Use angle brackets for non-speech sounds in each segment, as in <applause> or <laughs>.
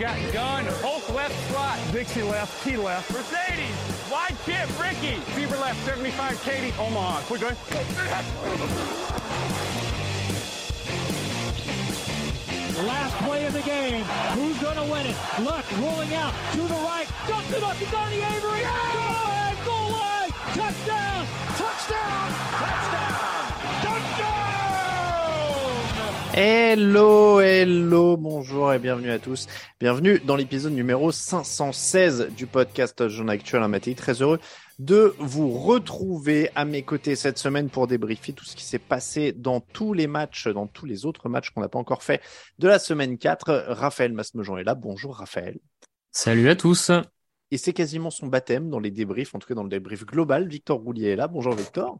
Got gun, Hulk left slot. Dixie left, T left. Mercedes, wide chip, Ricky. Fever left, 75, Katie, Omaha. Quick, going. Last play of the game. Who's going to win it? Luck rolling out to the right. Dumps it up to Donnie Avery. Go ahead, goal line. Touchdown. Touchdown. Touchdown. Touchdown. Hello, hello, bonjour et bienvenue à tous. Bienvenue dans l'épisode numéro 516 du podcast Jean Actuel Matéi. Très heureux de vous retrouver à mes côtés cette semaine pour débriefer tout ce qui s'est passé dans tous les matchs, dans tous les autres matchs qu'on n'a pas encore fait de la semaine 4. Raphaël Masmejean est là. Bonjour Raphaël. Salut à tous. Et c'est quasiment son baptême dans les débriefs, en tout cas dans le débrief global. Victor Roulier est là. Bonjour Victor.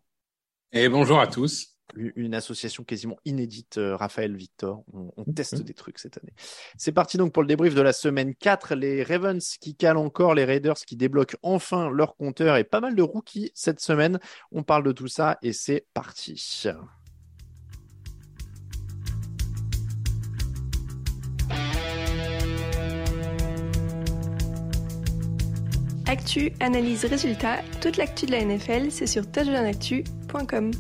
Et bonjour à tous une association quasiment inédite, euh, Raphaël Victor. On, on teste des trucs cette année. C'est parti donc pour le débrief de la semaine 4. Les Ravens qui calent encore, les Raiders qui débloquent enfin leur compteur et pas mal de rookies cette semaine. On parle de tout ça et c'est parti. Actu, analyse, résultat, toute l'actu de la NFL, c'est sur touchdownactu.com.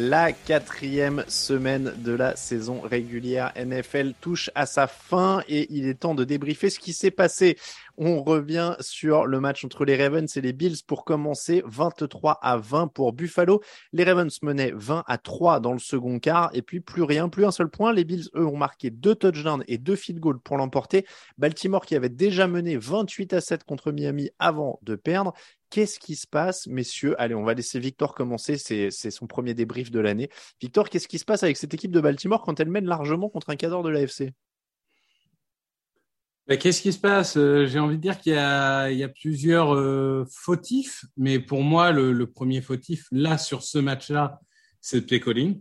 La quatrième semaine de la saison régulière NFL touche à sa fin et il est temps de débriefer ce qui s'est passé. On revient sur le match entre les Ravens et les Bills pour commencer 23 à 20 pour Buffalo. Les Ravens menaient 20 à 3 dans le second quart et puis plus rien, plus un seul point. Les Bills, eux, ont marqué deux touchdowns et deux field goals pour l'emporter. Baltimore qui avait déjà mené 28 à 7 contre Miami avant de perdre. Qu'est-ce qui se passe, messieurs? Allez, on va laisser Victor commencer. C'est son premier débrief de l'année. Victor, qu'est-ce qui se passe avec cette équipe de Baltimore quand elle mène largement contre un cadre de l'AFC Qu'est-ce qui se passe? J'ai envie de dire qu'il y, a, plusieurs euh, fautifs, mais pour moi, le, premier fautif, là, sur ce match-là, c'est calling.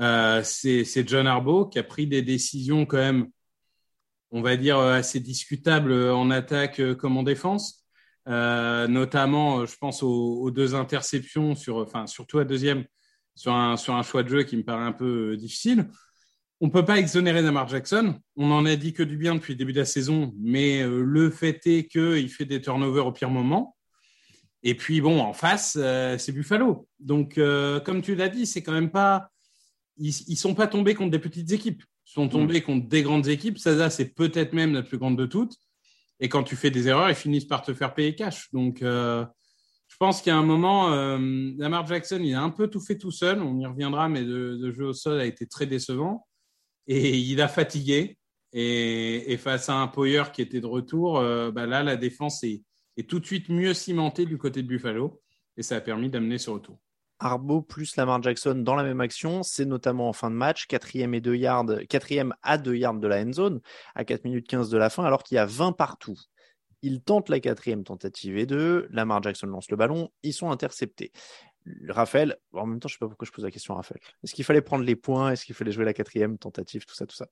Euh, c'est John Harbaugh qui a pris des décisions quand même, on va dire, assez discutables en attaque comme en défense. Euh, notamment, je pense aux, aux, deux interceptions, sur, enfin, surtout à deuxième, sur un, sur un choix de jeu qui me paraît un peu difficile. On ne peut pas exonérer Lamar Jackson. On en a dit que du bien depuis le début de la saison, mais euh, le fait est qu'il fait des turnovers au pire moment. Et puis, bon, en face, euh, c'est Buffalo. Donc, euh, comme tu l'as dit, c'est quand même pas. Ils ne sont pas tombés contre des petites équipes. Ils sont tombés mmh. contre des grandes équipes. Ça, c'est peut-être même la plus grande de toutes. Et quand tu fais des erreurs, ils finissent par te faire payer cash. Donc, euh, je pense qu'il y a un moment, euh, Lamar Jackson, il a un peu tout fait tout seul. On y reviendra, mais le, jeu au sol a été très décevant. Et il a fatigué. Et, face à un Poyer qui était de retour, euh, bah là, la défense est, tout de suite mieux cimentée du côté de Buffalo. Et ça a permis d'amener ce retour. Arbo plus Lamar Jackson dans la même action, c'est notamment en fin de match, quatrième et deux yards, quatrième à deux yards de la end zone, à 4 minutes 15 de la fin, alors qu'il y a 20 partout. Il tente la quatrième tentative et deux, Lamar Jackson lance le ballon, ils sont interceptés. Raphaël, en même temps, je sais pas pourquoi je pose la question à Raphaël. Est-ce qu'il fallait prendre les points? Est-ce qu'il fallait jouer la quatrième tentative, tout ça, tout ça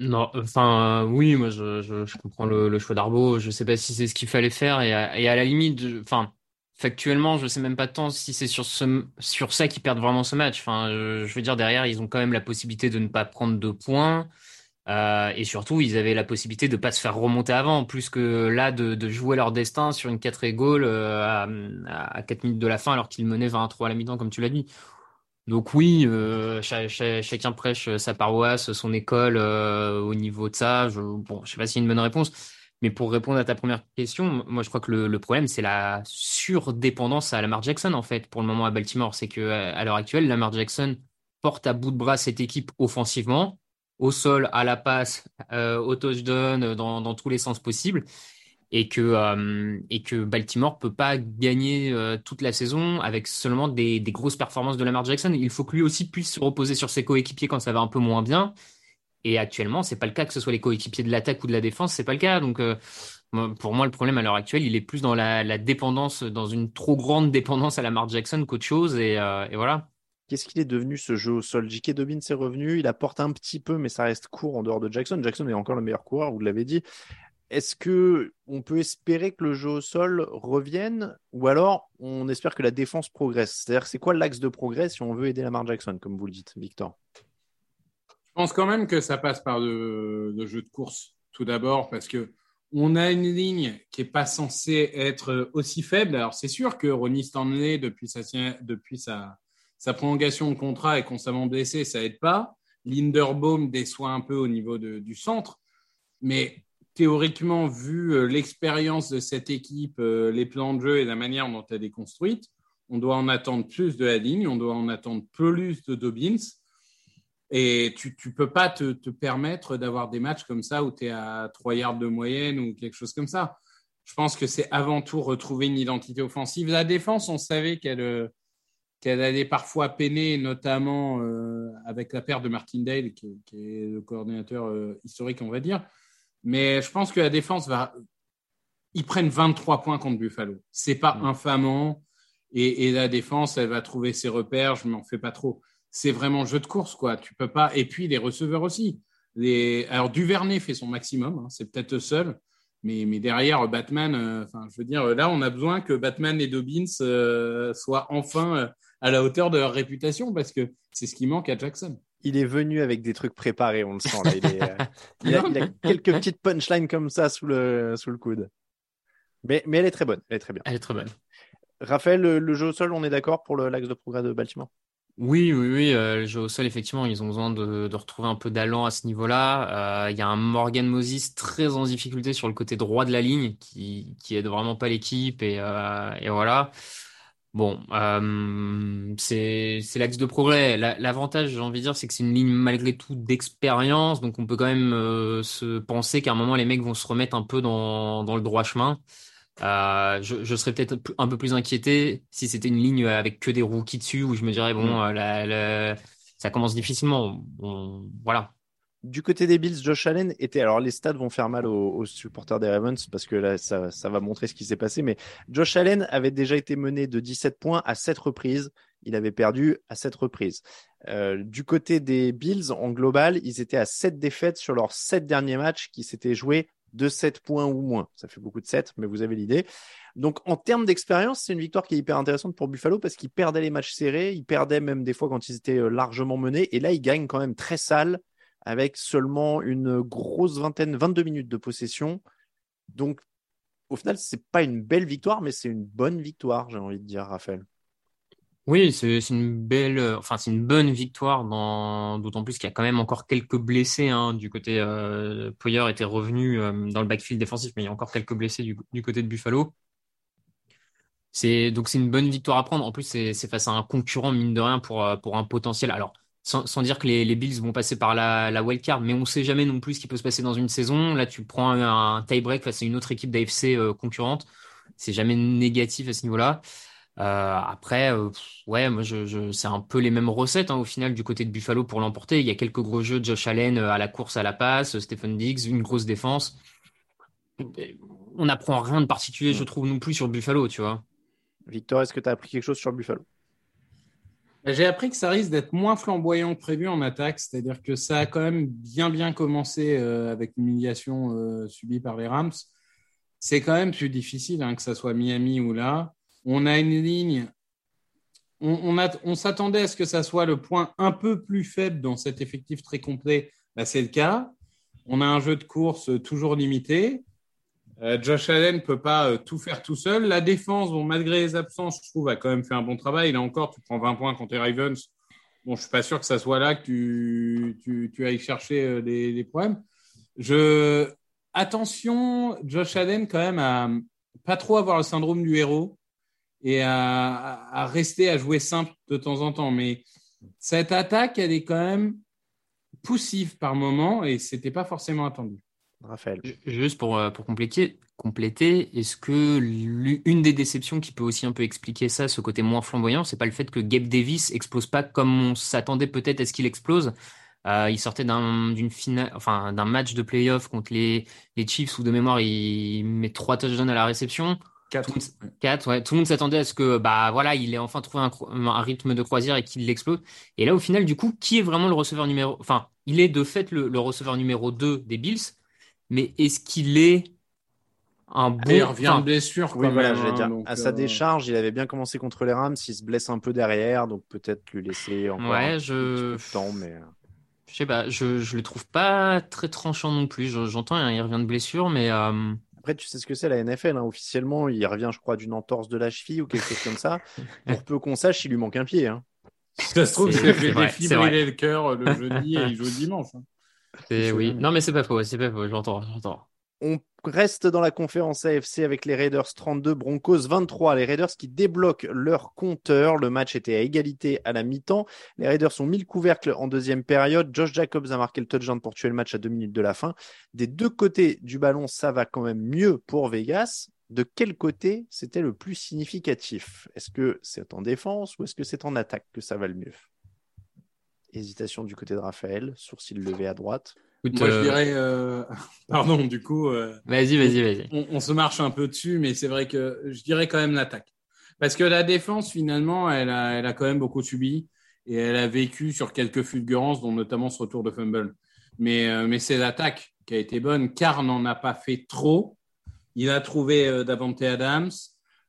Non, enfin, oui, moi, je, comprends le, choix d'Arbo. Je sais pas si c'est ce qu'il fallait faire. Et à, et à la limite, enfin, factuellement, je sais même pas tant si c'est sur ça qu'ils perdent vraiment ce match. Enfin, je, veux dire, derrière, ils ont quand même la possibilité de ne pas prendre de points. Euh, et surtout, ils avaient la possibilité de pas se faire remonter avant, plus que là de, jouer leur destin sur une 4 goal euh, à, à 4 minutes de la fin, alors qu'ils menaient 20 à 3 à la mi-temps, comme tu l'as dit. Donc oui, euh, cha- cha- chacun prêche sa paroisse, son école au niveau de ça. Je, bon, je sais pas si c'est une bonne réponse, mais pour répondre à ta première question, moi je crois que le, problème c'est la surdépendance à Lamar Jackson en fait pour le moment à Baltimore. C'est que à l'heure actuelle, Lamar Jackson porte à bout de bras cette équipe offensivement, au sol, à la passe, euh, au touchdown, dans, dans tous les sens possibles et que, euh, et que Baltimore peut pas gagner euh, toute la saison avec seulement des, des grosses performances de Lamar Jackson. Il faut que lui aussi puisse se reposer sur ses coéquipiers quand ça va un peu moins bien. Et actuellement, c'est pas le cas que ce soit les coéquipiers de l'attaque ou de la défense, c'est pas le cas. Donc, euh, pour moi, le problème à l'heure actuelle, il est plus dans la, la dépendance, dans une trop grande dépendance à Lamar Jackson qu'autre chose. Et, euh, et voilà. Qu'est-ce qu'il est devenu ce jeu au sol? J.K. Dobbins est revenu, il apporte un petit peu, mais ça reste court en dehors de Jackson. Jackson est encore le meilleur coureur, vous l'avez dit. Est-ce que on peut espérer que le jeu au sol revienne ou alors on espère que la défense progresse? C'est-à-dire, c'est quoi l'axe de progrès si on veut aider Lamar Jackson, comme vous le dites, Victor? Pense quand même que ça passe par de, de jeu de course, tout d'abord, parce que on a une ligne qui n'est pas censée être aussi faible. Alors, c'est sûr que Ronnie Stanley, depuis sa, prolongation de contrat, est constamment blessé, ça aide pas. Linderbaum déçoit un peu au niveau du centre. Mais théoriquement, vu euh, l'expérience de cette équipe, euh, les plans de jeu et la manière dont elle est construite, on doit en attendre plus de la ligne, on doit en attendre plus de Dobbins. Et tu ne peux pas te, te permettre d'avoir des matchs comme ça où tu es à 3 yards de moyenne ou quelque chose comme ça. Je pense que c'est avant tout retrouver une identité offensive. La défense, on savait qu'elle euh, qu'elle allait parfois peiner, notamment euh, avec la perte de Martindale, qui, qui est le coordinateur euh, historique, on va dire. Mais je pense que la défense va. Ils prennent 23 points contre Buffalo. C'est pas Mm. infamant. Et, et la défense, elle va trouver ses repères. Je m'en fais pas trop. C'est vraiment jeu de course, quoi. Tu peux pas. Et puis les receveurs aussi. Les... Alors Duvernay fait son maximum. hein. C'est peut-être seul. Mais, mais derrière, Batman, euh, enfin, je veux dire, là, on a besoin que Batman et Dobbins euh, soient enfin euh, à la hauteur de leur réputation parce que c'est ce qui manque à Jackson. Il est venu avec des trucs préparés, on le sent là. Il, est, euh, <laughs> il, a, il a quelques petites punchlines comme ça sous le, sous le coude. Mais, mais elle est très bonne. Elle est très bien. Elle est très bonne. Raphaël, le, le jeu au sol, on est d'accord pour le- l'axe de progrès de Baltimore? Oui, oui, oui. euh, le jeu au sol, effectivement, ils ont besoin de, retrouver un peu d'allant à ce niveau-là. Euh, Il y a un Morgan Moses très en difficulté sur le côté droit de la ligne qui, qui aide vraiment pas l'équipe. Et, euh, voilà. Bon, euh, c'est l'axe de progrès. La- L'avantage, j'ai envie de dire, c'est que c'est une ligne malgré tout d'expérience. Donc, on peut quand même euh, se penser qu'à un moment, les mecs vont se remettre un peu dans le droit chemin. Euh, je, je serais peut-être un peu plus inquiété si c'était une ligne avec que des rookies dessus, où je me dirais, bon, euh, la- la- ça commence difficilement. Voilà. Du côté des Bills, Josh Allen était. Alors, les stats vont faire mal aux, aux supporters des Ravens parce que là, ça, ça va montrer ce qui s'est passé. Mais Josh Allen avait déjà été mené de 17 points à 7 reprises. Il avait perdu à 7 reprises. Euh, du côté des Bills, en global, ils étaient à 7 défaites sur leurs 7 derniers matchs qui s'étaient joués de 7 points ou moins. Ça fait beaucoup de 7, mais vous avez l'idée. Donc, en termes d'expérience, c'est une victoire qui est hyper intéressante pour Buffalo parce qu'ils perdaient les matchs serrés. Ils perdaient même des fois quand ils étaient euh, largement menés. Et là, ils gagnent quand même très sale avec seulement une grosse vingtaine, 22 minutes de possession. Donc, au final, c'est pas une belle victoire, mais c'est une bonne victoire, j'ai envie de dire, Raphaël. Oui, c'est une belle, euh, enfin c'est une bonne victoire, d'autant plus qu'il y a quand même encore quelques blessés hein, du côté. Euh, Poyer était revenu euh, dans le backfield défensif, mais il y a encore quelques blessés du, côté de Buffalo. C'est donc c'est une bonne victoire à prendre. En plus, c'est face à un concurrent mine de rien pour euh, pour un potentiel. Alors sans, dire que les, Bills vont passer par la, la wildcard, mais on sait jamais non plus ce qui peut se passer dans une saison. Là, tu prends un, un tie-break face à une autre équipe d'AFC concurrente. C'est jamais négatif à ce niveau-là. Euh, après, euh, ouais, moi, je, je, c'est un peu les mêmes recettes hein, au final du côté de Buffalo pour l'emporter. Il y a quelques gros jeux de Josh Allen euh, à la course, à la passe, Stephen Diggs, une grosse défense. On n'apprend rien de particulier, je trouve, non plus sur Buffalo, tu vois. Victor, est-ce que tu as appris quelque chose sur Buffalo? J'ai appris que ça risque d'être moins flamboyant que prévu en attaque, c'est-à-dire que ça a quand même bien bien commencé euh, avec l'humiliation euh, subie par les Rams. C'est quand même plus difficile hein, que ça soit Miami ou là. On a une ligne. On, s'attendait à ce que ça soit le point un peu plus faible dans cet effectif très complet. Bah, c'est le cas. On a un jeu de course toujours limité. Euh, Josh Allen ne peut pas euh, tout faire tout seul. La défense, malgré les absences, je trouve, a quand même fait un bon travail. Là encore, tu prends 20 points contre les Ravens. Bon, je suis pas sûr que ça soit là que tu, ailles chercher euh, des, problèmes. Attention, Josh Allen, quand même, à pas trop avoir le syndrome du héros et à, à rester à jouer simple de temps en temps. Mais cette attaque, elle est quand même poussive par moment et c'était pas forcément attendu. Raphaël. Juste pour, euh, pour compléter, compléter est-ce que une des déceptions qui peut aussi un peu expliquer ça, ce côté moins flamboyant, c'est pas le fait que Gabe Davis explose pas comme on s'attendait peut-être à ce qu'il explose? Euh, il sortait d'un d'une finale, enfin d'un match de playoff contre les, les Chiefs où de mémoire il met trois touchdowns à la réception. Quatre. Tout, quatre, ouais. Tout le monde s'attendait à ce que, bah voilà, il ait enfin trouvé un, un rythme de croisière et qu'il l'explose. Et là, au final, du coup, qui est vraiment le receveur numéro, enfin, il est de fait le, le receveur numéro 2 des Bills mais est-ce qu'il est un bon. il revient de blessure. Oui, voilà, même, dire. donc, à sa euh, décharge, il avait bien commencé contre les Rams. Il se blesse un peu derrière, donc peut-être lui laisser encore Ouais, un je- petit peu de temps. Mais euh, Je sais pas, je, je le trouve pas très tranchant non plus. Je- J'entends, hein, il revient de blessure, mais euh, après, tu sais ce que c'est la NFL. hein. Officiellement, il revient, je crois, d'une entorse de la cheville ou quelque chose comme ça. <laughs> Pour peu qu'on sache, il lui manque un pied. hein. Ça se trouve, C'est- il fait c'est vrai, c'est vrai. défibriller le cœur le jeudi et il joue le dimanche. hein. oui. Non, mais c'est pas faux, c'est pas faux. J'entends, j'entends. On reste dans la conférence AFC avec les Raiders 32, Broncos 23. Les Raiders qui débloquent leur compteur. Le match était à égalité à la mi-temps. Les Raiders ont mis le couvercle en deuxième période. Josh Jacobs a marqué le touchdown pour tuer le match à deux minutes de la fin. Des deux côtés du ballon, ça va quand même mieux pour Vegas. De quel côté c'était le plus significatif? Est-ce que c'est en défense ou est-ce que c'est en attaque que ça va le mieux? Hésitation du côté de Raphaël, sourcil levé à droite. Écoute, Moi, je euh, dirais. euh, <laughs> Pardon, du coup. euh, Vas-y, vas-y, vas-y. on, on se marche un peu dessus, mais c'est vrai que je dirais quand même l'attaque. Parce que la défense, finalement, elle a, elle a quand même beaucoup subi et elle a vécu sur quelques fulgurances, dont notamment ce retour de fumble. Mais, euh, mais c'est l'attaque qui a été bonne. Car n'en a pas fait trop. Il a trouvé Davante Adams.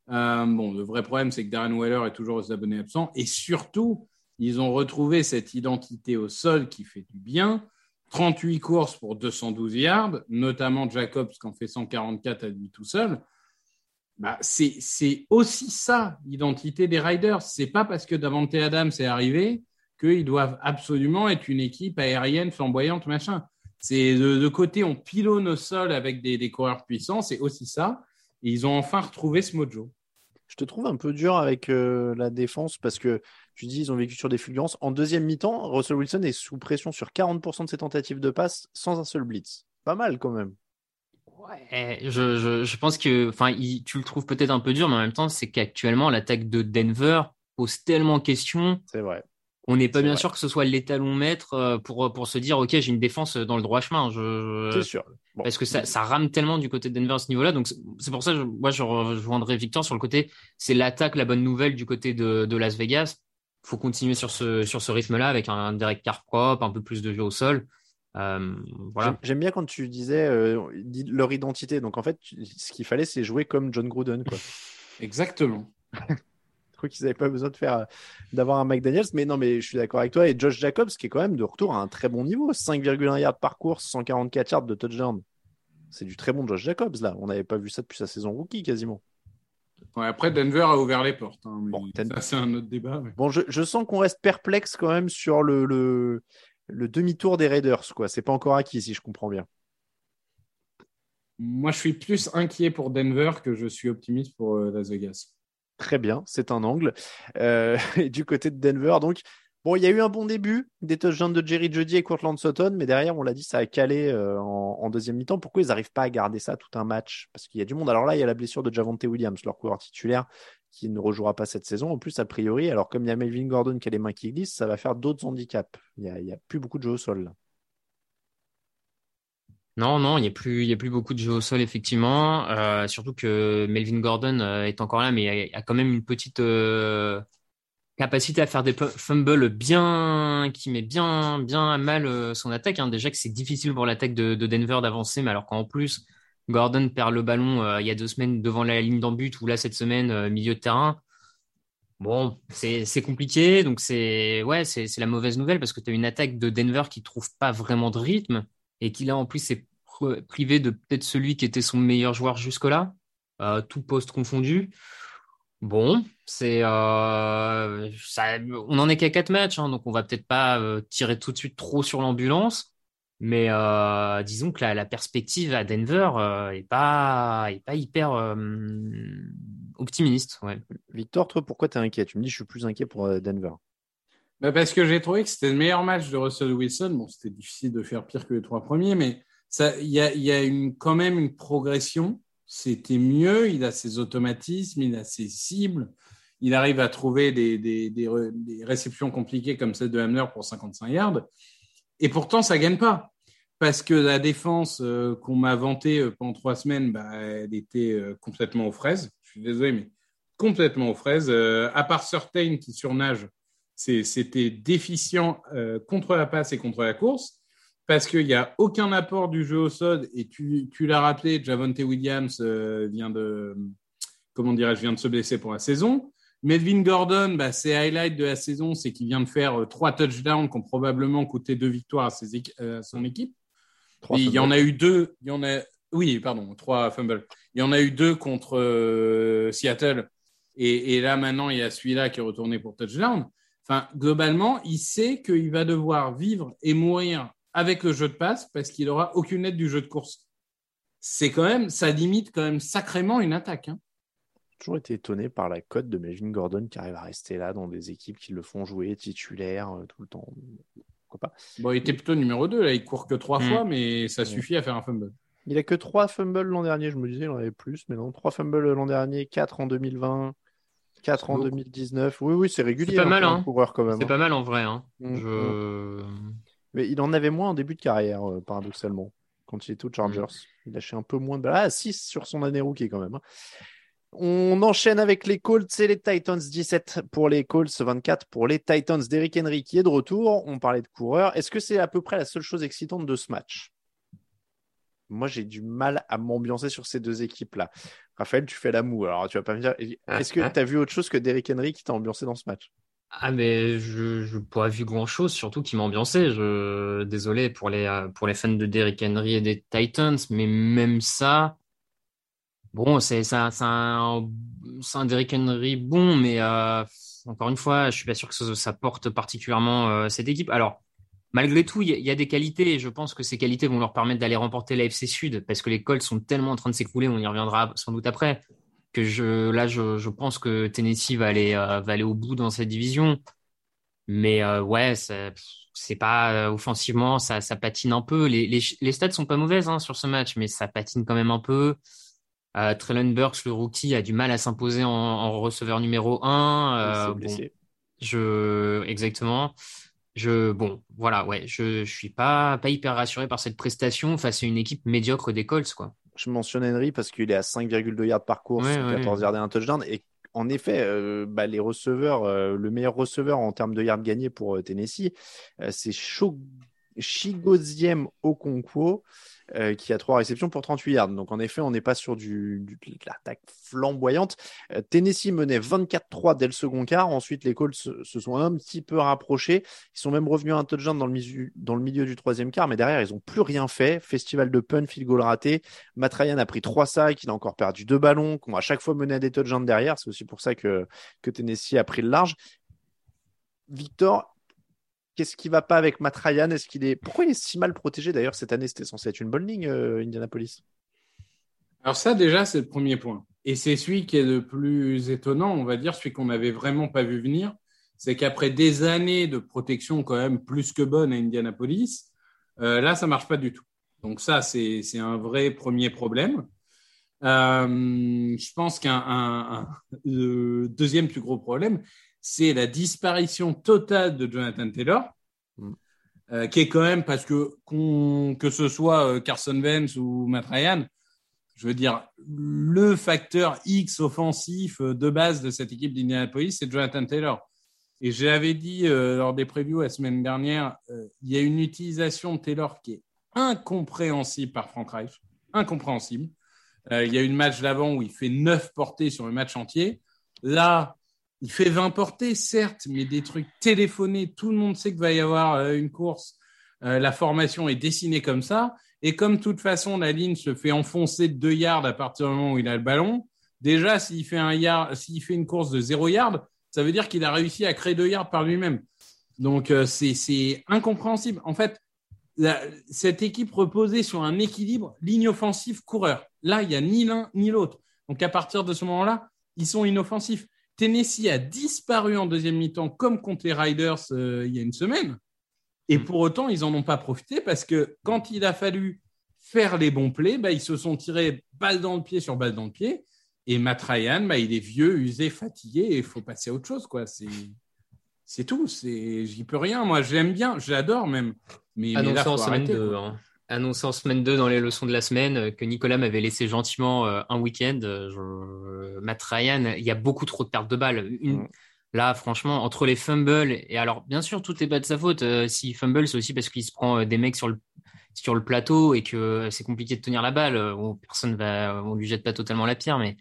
Bon, le vrai problème, c'est que Darren Waller est toujours aux abonnés absents. Et surtout, ils ont retrouvé cette identité au sol qui fait du bien. 38 courses pour 212 yards, notamment Jacobs qui en fait 144 à lui tout seul. Bah, c'est aussi ça l'identité des Riders. C'est pas parce que Davante Adams est arrivé qu'ils doivent absolument être une équipe aérienne flamboyante machin. C'est de, côté on pilonne au sol avec des, coureurs puissants, c'est aussi ça. Ils ont enfin retrouvé ce mojo. Je te trouve un peu dur avec euh, la défense parce que tu dis ils ont vécu sur des fulgurances. En deuxième mi-temps, Russell Wilson est sous pression sur 40% de ses tentatives de passe sans un seul blitz. Pas mal quand même. Ouais, je, je, je pense que, enfin, tu le trouves peut-être un peu dur, mais en même temps, c'est qu'actuellement, l'attaque de Denver pose tellement question C'est vrai. qu'on n'est pas bien vrai. sûr que ce soit l'étalon maître euh, pour, pour se dire, OK, j'ai une défense dans le droit chemin. Je, C'est sûr. Bon. Parce que ça, ça rame tellement du côté de Denver à ce niveau-là. Donc, c'est c'est pour ça que je- moi, je rejoindrai Victor sur le côté, c'est l'attaque, la bonne nouvelle du côté de, de Las Vegas. Faut continuer sur ce, sur ce rythme-là avec un Derek Carr propre, un peu plus de jeu au sol. Euh, voilà. J'aime- bien quand tu disais euh, leur identité. Donc en fait, ce qu'il fallait, c'est jouer comme John Gruden. Quoi. <laughs> Exactement. <laughs> Je crois qu'ils n'avaient pas besoin de faire euh, d'avoir un McDaniels. Mais non, mais je suis d'accord avec toi. Et Josh Jacobs, qui est quand même de retour à un très bon niveau. 5,1 yards par course, 144 yards de touchdown. C'est du très bon Josh Jacobs, là. On n'avait pas vu ça depuis sa saison rookie, quasiment. Ouais, après, Denver a ouvert les portes. hein, Bon, c'est un autre débat. mais- Bon, je, je sens qu'on reste perplexe quand même sur le, le, le demi-tour des Raiders, quoi. C'est pas encore acquis, si je comprends bien. Moi, je suis plus inquiet pour Denver que je suis optimiste pour euh, Las Vegas. Très bien, c'est un angle. Euh, <laughs> et du côté de Denver, donc, bon, il y a eu un bon début, des touchdowns de Jerry Jeudy et Cortland Sutton, mais derrière, on l'a dit, ça a calé euh, en, deuxième mi-temps. Pourquoi ils n'arrivent pas à garder ça tout un match? Parce qu'il y a du monde. Alors là, il y a la blessure de Javante Williams, leur coureur titulaire, qui ne rejouera pas cette saison. En plus, a priori, alors comme il y a Melvin Gordon qui a les mains qui glissent, ça va faire d'autres handicaps. Il n'y a, il y a plus beaucoup de jeux au sol. Non, non, il n'y a plus, il y a beaucoup de jeux au sol, effectivement. Euh, surtout que Melvin Gordon euh, est encore là, mais a, a quand même une petite, capacité à faire des fumbles bien, qui met bien, bien à mal euh, son attaque. Hein. Déjà que c'est difficile pour l'attaque de, de, Denver d'avancer, mais alors qu'en plus, Gordon perd le ballon euh, il y a deux semaines devant la ligne d'en but, ou là cette semaine euh, milieu de terrain. Bon, c'est compliqué, donc c'est ouais, c'est la mauvaise nouvelle parce que tu as une attaque de Denver qui trouve pas vraiment de rythme et qui là en plus est privé de peut-être celui qui était son meilleur joueur jusque-là, tout poste confondu. Bon, c'est on n'en est qu'à quatre matchs, hein, donc on va peut-être pas euh, tirer tout de suite trop sur l'ambulance, mais euh, disons que la, la, perspective à Denver euh, est pas est pas hyper euh, optimiste. Ouais. Victor, toi, pourquoi tu es inquiet? Tu me dis, je suis plus inquiet pour Denver. Bah parce que j'ai trouvé que c'était le meilleur match de Russell Wilson. Bon, c'était difficile de faire pire que les trois premiers, mais il y a, y a une, quand même une progression c'était mieux. Il a ses automatismes, il a ses cibles. Il arrive à trouver des, réceptions compliquées comme celle de Hamler pour 55 yards. Et pourtant, ça gagne pas. Parce que la défense euh, qu'on m'a vantée euh, pendant trois semaines, bah, elle était euh, complètement aux fraises. Je suis désolé, mais complètement aux fraises. à part Certain qui surnage, c'était déficient contre la passe et contre la course parce qu'il n'y a aucun apport du jeu au sol et tu, l'as rappelé, Javonte Williams vient de comment dirais-je vient de se blesser pour la saison. Melvin Gordon, bah, ses highlights de la saison, c'est qu'il vient de faire euh, trois touchdowns qui ont probablement coûté deux victoires à, ses, euh, son équipe. il y en a eu deux, il y en a, oui, pardon, trois fumbles. Il y en a eu deux contre Seattle. Et, et, là, maintenant, il y a celui-là qui est retourné pour touchdown. Enfin, globalement, il sait qu'il va devoir vivre et mourir avec le jeu de passe parce qu'il aura aucune aide du jeu de course. C'est quand même, ça limite quand même sacrément une attaque. Hein. J'ai toujours été étonné par la cote de Melvin Gordon qui arrive à rester là dans des équipes qui le font jouer titulaire euh, tout le temps. Pourquoi pas Bon, il était plutôt numéro 2, là, il court que trois mm. fois, mais ça suffit à faire un fumble. Il a que trois fumbles l'an dernier, je me disais, il en avait plus, mais non, trois fumbles l'an dernier, quatre en 2020, 4 en 2019. Oui, oui, c'est régulier. C'est pas hein, mal, hein. quand même. C'est hein. pas mal en vrai. Hein. Mm, je... Mm. Mais il en avait moins en début de carrière, euh, paradoxalement, quand il était aux Chargers. Mm. Il lâchait un peu moins de balles. Ah, 6 sur son année rookie quand même. On enchaîne avec les Colts et les Titans. 17 pour les Colts, 24 pour les Titans. Derrick Henry qui est de retour. On parlait de coureur. Est-ce que c'est à peu près la seule chose excitante de ce match? Moi, j'ai du mal à m'ambiancer sur ces deux équipes-là. Raphaël, tu fais la moue. Alors, tu vas pas me dire. Est-ce que tu as vu autre chose que Derrick Henry qui t'a ambiancé dans ce match? Ah mais je je pas vu grand chose surtout qui m'ambiançait je désolé pour les pour les fans de Derrick Henry et des Titans mais même ça bon c'est un Derrick Henry bon mais euh, encore une fois je suis pas sûr que ça, porte particulièrement euh, cette équipe alors malgré tout il y, a des qualités et je pense que ces qualités vont leur permettre d'aller remporter la FC Sud parce que les Colts sont tellement en train de s'écouler on y reviendra sans doute après que je, là, je, pense que Tennessee va aller, euh, va aller au bout dans cette division. Mais ouais, c'est pas offensivement, ça, patine un peu. Les, les, les stats sont pas mauvaises hein, sur ce match, mais ça patine quand même un peu. Euh, Trellon Burks, le rookie, a du mal à s'imposer en, en, receveur numéro 1. bon, je exactement. Je bon, voilà, ouais, je, je suis pas pas hyper rassuré par cette prestation face à une équipe médiocre des Colts, quoi je mentionne Henry parce qu'il est à 5,2 yards par course, 14 yards et un touchdown. Et en effet, euh, bah, les receveurs, euh, le meilleur receveur en termes de yards gagnés pour euh, Tennessee, c'est Chigoziem Okonkwo. Euh, qui a trois réceptions pour 38 yards. Donc en effet, on n'est pas sur du, de l'attaque flamboyante. Euh, Tennessee menait 24-3 dès le second quart. Ensuite, les Colts se, sont un petit peu rapprochés. Ils sont même revenus à un touchdown dans le, milieu, dans le milieu du troisième quart, mais derrière, ils n'ont plus rien fait. Festival de pun, field goal raté. Matt Ryan a pris trois sacs, il a encore perdu deux ballons, qu'on a à chaque fois mené à des touchdowns derrière. C'est aussi pour ça que, que Tennessee a pris le large. Victor, Qu'est-ce qui va pas avec Matt Ryan? Est-ce qu'il est pourquoi il est si mal protégé? D'ailleurs cette année C'était censé être une bonne ligne euh, Indianapolis. Alors ça déjà c'est le premier point et c'est celui qui est le plus étonnant, on va dire celui qu'on n'avait vraiment pas vu venir, c'est qu'après des années de protection quand même plus que bonne à Indianapolis, euh, là ça marche pas du tout. Donc ça c'est un vrai premier problème. Euh, je pense qu'un deuxième plus gros problème, c'est la disparition totale de Jonathan Taylor, mm. euh, qui est quand même parce que que ce soit euh, Carson Wentz ou Matt Ryan, je veux dire, le facteur X offensif euh, de base de cette équipe d'Indianapolis, c'est Jonathan Taylor. Et j'avais dit euh, lors des previews la semaine dernière, euh, il y a une utilisation de Taylor qui est incompréhensible par Frank Reich. Incompréhensible. Il y a eu une match d'avant où il fait 9 portées sur le match entier. Là, il fait 20 portées, certes, mais des trucs téléphonés. Tout le monde sait qu'il va y avoir une course. la formation est dessinée comme ça. Et comme de toute façon, la ligne se fait enfoncer de 2 yards à partir du moment où il a le ballon, déjà, s'il fait, un yard, s'il fait une course de 0 yard, ça veut dire qu'il a réussi à créer 2 yards par lui-même. Donc, euh, c'est incompréhensible. En fait, cette équipe reposait sur un équilibre ligne offensive coureur. Là, il n'y a ni l'un ni l'autre. Donc, à partir de ce moment-là, ils sont inoffensifs. Tennessee a disparu en deuxième mi-temps comme contre les Riders euh, il y a une semaine. Et pour autant, ils n'en ont pas profité parce que quand il a fallu faire les bons plays, bah, ils se sont tirés balle dans le pied sur balle dans le pied. Et Matt Ryan, bah, il est vieux, usé, fatigué, et il faut passer à autre chose. quoi. C'est, c'est tout. C'est... J'y peux rien. Moi, j'aime bien, j'adore même. Mais, semaine 2, hein. Annoncé en semaine 2 dans les leçons de la semaine euh, que Nicolas m'avait laissé gentiment euh, un week-end. Je... Matt Ryan, il y a beaucoup trop de pertes de balles. Une... Mm. Là, franchement, entre les fumbles, et alors, bien sûr, tout n'est pas de sa faute. Euh, S'il fumble, c'est aussi parce qu'il se prend des mecs sur le, sur le plateau et que c'est compliqué de tenir la balle. personne va, on lui jette pas totalement la pierre, mais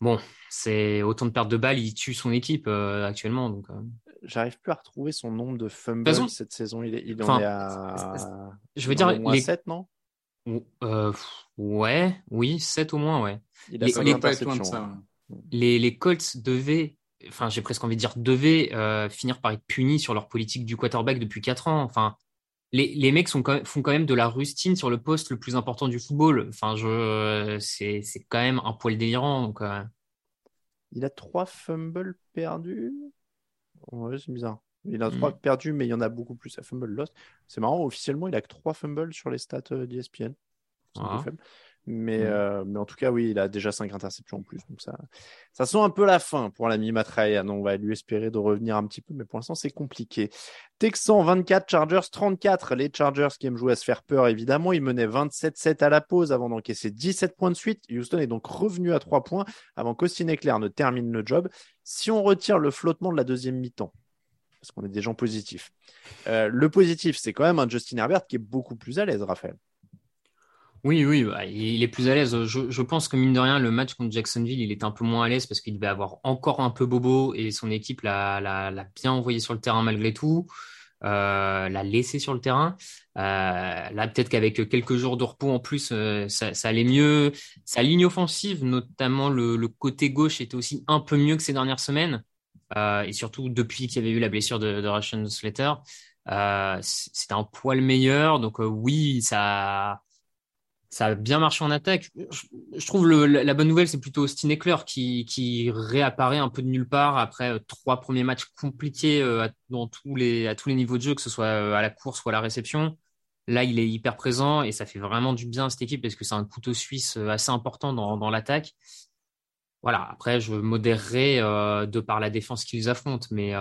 bon, c'est autant de pertes de balles, il tue son équipe euh, actuellement. Donc, euh. J'arrive plus à retrouver son nombre de fumbles cette saison. Il, est, il en est à. Je veux dire, les... 7, non? Euh, Ouais, oui, 7 au moins, ouais. Il a les, les, les, Colts devaient, enfin, j'ai presque envie de dire, devaient finir par être punis sur leur politique du quarterback depuis 4 ans. Enfin, les, les mecs sont font quand même de la rustine sur le poste le plus important du football. Enfin, je, c'est, c'est quand même un poil délirant. Donc, euh. Il a trois fumbles perdus. Ouais, c'est bizarre. Il a trois mm. perdus, mais il y en a beaucoup plus à fumble lost. C'est marrant, officiellement, il a que trois fumbles sur les stats euh, d'ESPN. Ah. Mais, euh, mais en tout cas, oui, il a déjà 5 interceptions en plus. Donc ça, ça sent un peu la fin pour l'ami Matrayan. On va lui espérer de revenir un petit peu, mais pour l'instant, c'est compliqué. Texan 24, Chargers 34. Les Chargers qui aiment jouer à se faire peur, évidemment. Ils menaient 27-7 à la pause avant d'encaisser 17 points de suite. Houston est donc revenu à 3 points avant qu'Austin Eckler ne termine le job. Si on retire le flottement de la deuxième mi-temps, parce qu'on est des gens positifs, euh, le positif, c'est quand même un Justin Herbert qui est beaucoup plus à l'aise, Raphaël. Oui, oui, bah, il est plus à l'aise. Je, pense que mine de rien, le match contre Jacksonville, il était un peu moins à l'aise parce qu'il devait avoir encore un peu bobo et son équipe l'a, bien envoyé sur le terrain malgré tout, euh, l'a laissé sur le terrain. Euh, là, peut-être qu'avec quelques jours de repos en plus, euh, ça, allait mieux. Sa ligne offensive, notamment le, côté gauche, était aussi un peu mieux que ces dernières semaines. et surtout depuis qu'il y avait eu la blessure de, de Russian Slater, c'était un poil meilleur. Donc oui, ça ça a bien marché en attaque. Je, trouve le, la bonne nouvelle, c'est plutôt Austin Eckler qui, qui réapparaît un peu de nulle part après euh, trois premiers matchs compliqués euh, dans tous les, à tous les niveaux de jeu, que ce soit euh, à la course ou à la réception. Là, il est hyper présent et ça fait vraiment du bien à cette équipe parce que c'est un couteau suisse assez important dans, dans l'attaque. Voilà, après, je modérerai de par la défense qu'ils affrontent, mais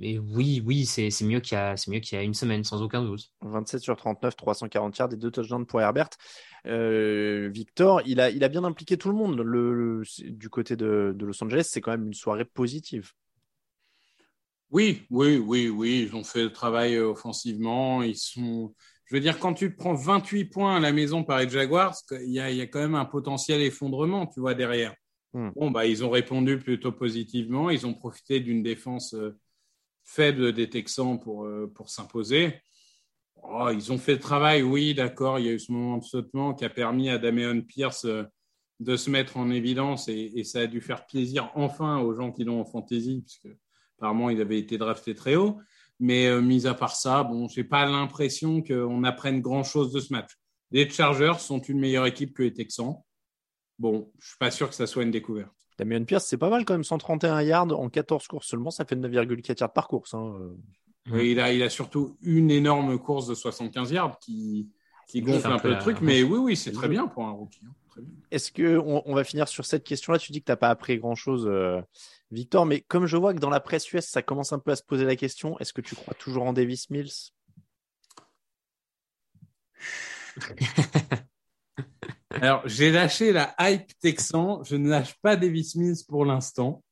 mais oui, oui, c'est mieux qu'il y, a, mieux qu'il y a une semaine, sans aucun doute. 27 sur 39, 340 yards, des deux touchdowns pour Herbert. Euh, Victor, il a, il a bien impliqué tout le monde. Le, du côté de, de Los Angeles, c'est quand même une soirée positive. Oui, oui, oui, oui. Ils ont fait le travail euh, offensivement. Ils sont. Je veux dire, quand tu prends 28 points à la maison par les Jaguars, il y a, il y a quand même un potentiel effondrement, tu vois, derrière. Hmm. Bon, bah, ils ont répondu plutôt positivement. Ils ont profité d'une défense euh, faible des Texans pour, euh, pour s'imposer. Oh, ils ont fait le travail, oui, d'accord. Il y a eu ce moment de sautement qui a permis à Damien Pierce euh, de se mettre en évidence et, ça a dû faire plaisir enfin aux gens qui l'ont en fantasy, puisque apparemment il avait été drafté très haut. Mais euh, mis à part ça, bon, j'ai pas l'impression qu'on apprenne grand chose de ce match. Les Chargers sont une meilleure équipe que les Texans. Bon, je suis pas sûr que ça soit une découverte. Damien Pierce, c'est pas mal quand même, 131 yards en 14 courses seulement, ça fait 9,4 yards par course. Hein. Oui, il a, il a surtout une énorme course de 75 yards qui, qui gonfle un peu le truc, mais oui, oui, c'est très bien pour un rookie. Hein, Est-ce qu'on on va finir sur cette question-là? Tu dis que tu n'as pas appris grand-chose, euh, Victor, mais comme je vois que dans la presse US, ça commence un peu à se poser la question, est-ce que tu crois toujours en Davis Mills? <laughs> Alors, j'ai lâché la hype texan. Je ne lâche pas Davis Mills pour l'instant.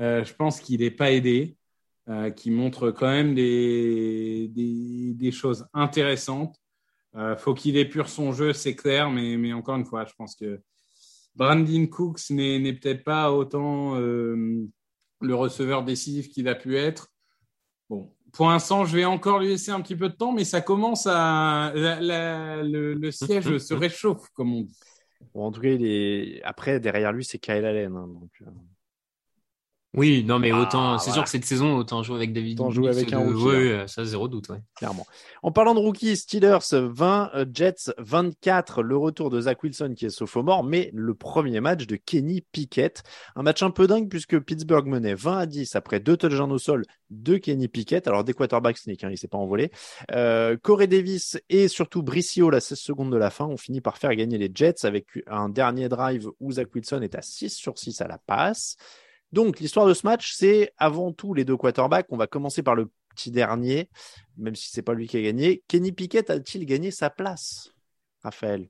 Euh, je pense qu'il n'est pas aidé, euh, qui montre quand même des, des, des choses intéressantes. Euh, faut qu'il épure son jeu, c'est clair, mais, mais encore une fois, je pense que Brandon Cooks n'est peut-être pas autant euh, le receveur décisif qu'il a pu être. Bon, pour l'instant, je vais encore lui laisser un petit peu de temps, mais ça commence à. la- la- le, le siège <laughs> se réchauffe, comme on dit. Bon, en tout cas, il est... après, derrière lui, c'est Kyle Allen. hein, donc, euh, Oui, non, mais Ah, autant, c'est voilà. sûr que cette saison, autant jouer avec David. Autant jouer avec un rookie, Ouais, hein. ça, zéro doute, ouais. clairement. En parlant de rookies, Steelers 20, euh, Jets 24, le retour de Zach Wilson qui est sophomore, mais le premier match de Kenny Pickett. Un match un peu dingue puisque Pittsburgh menait 20 à 10 après deux touchdowns au sol de Kenny Pickett. Alors des quarterbacks sneak, hein, il s'est pas envolé. Euh, Corey Davis et surtout Bricio, la 16 secondes de la fin, ont fini par faire gagner les Jets avec un dernier drive où Zach Wilson est à 6 sur 6 à la passe. Donc, l'histoire de ce match, c'est avant tout les deux quarterbacks. On va commencer par le petit dernier, même si c'est pas lui qui a gagné. Kenny Pickett a-t-il gagné sa place, Raphaël?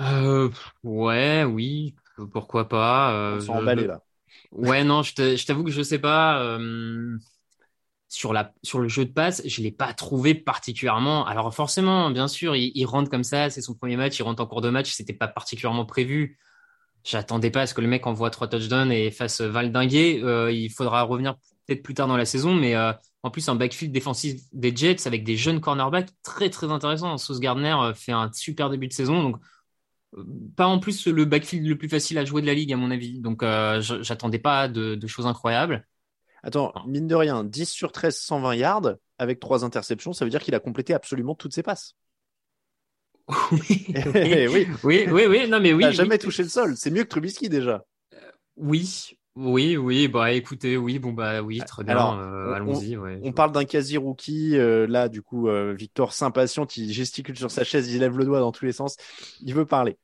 Euh, ouais, oui, pourquoi pas. euh, On s'est je- emballé je- là. Ouais, non, je t'avoue que je sais pas. euh, sur la, sur le jeu de passe, je l'ai pas trouvé particulièrement. Alors forcément, bien sûr, il, il rentre comme ça, c'est son premier match, il rentre en cours de match, c'était pas particulièrement prévu. J'attendais pas à ce que le mec envoie trois touchdowns et fasse valdinguer. Euh, il faudra revenir peut-être plus tard dans la saison, mais euh, en plus un backfield défensif des Jets avec des jeunes cornerbacks très très intéressant. Sauce Gardner euh, fait un super début de saison, donc pas en plus le backfield le plus facile à jouer de la ligue à mon avis. Donc euh, j'attendais pas de, de choses incroyables. Attends, mine de rien, 10 sur 13, 120 yards avec trois interceptions, ça veut dire qu'il a complété absolument toutes ses passes. <laughs> oui, Eh oui. oui, oui, oui, non mais oui, il n'a oui. jamais touché le sol. C'est mieux que Trubisky déjà. Oui, oui, oui, bah écoutez, oui, bon bah oui, très bien, Alors, euh, on- allons-y, ouais. On parle d'un quasi-rookie. euh, là, du coup, euh, Victor s'impatiente, il gesticule sur sa chaise, il lève le doigt dans tous les sens. Il veut parler.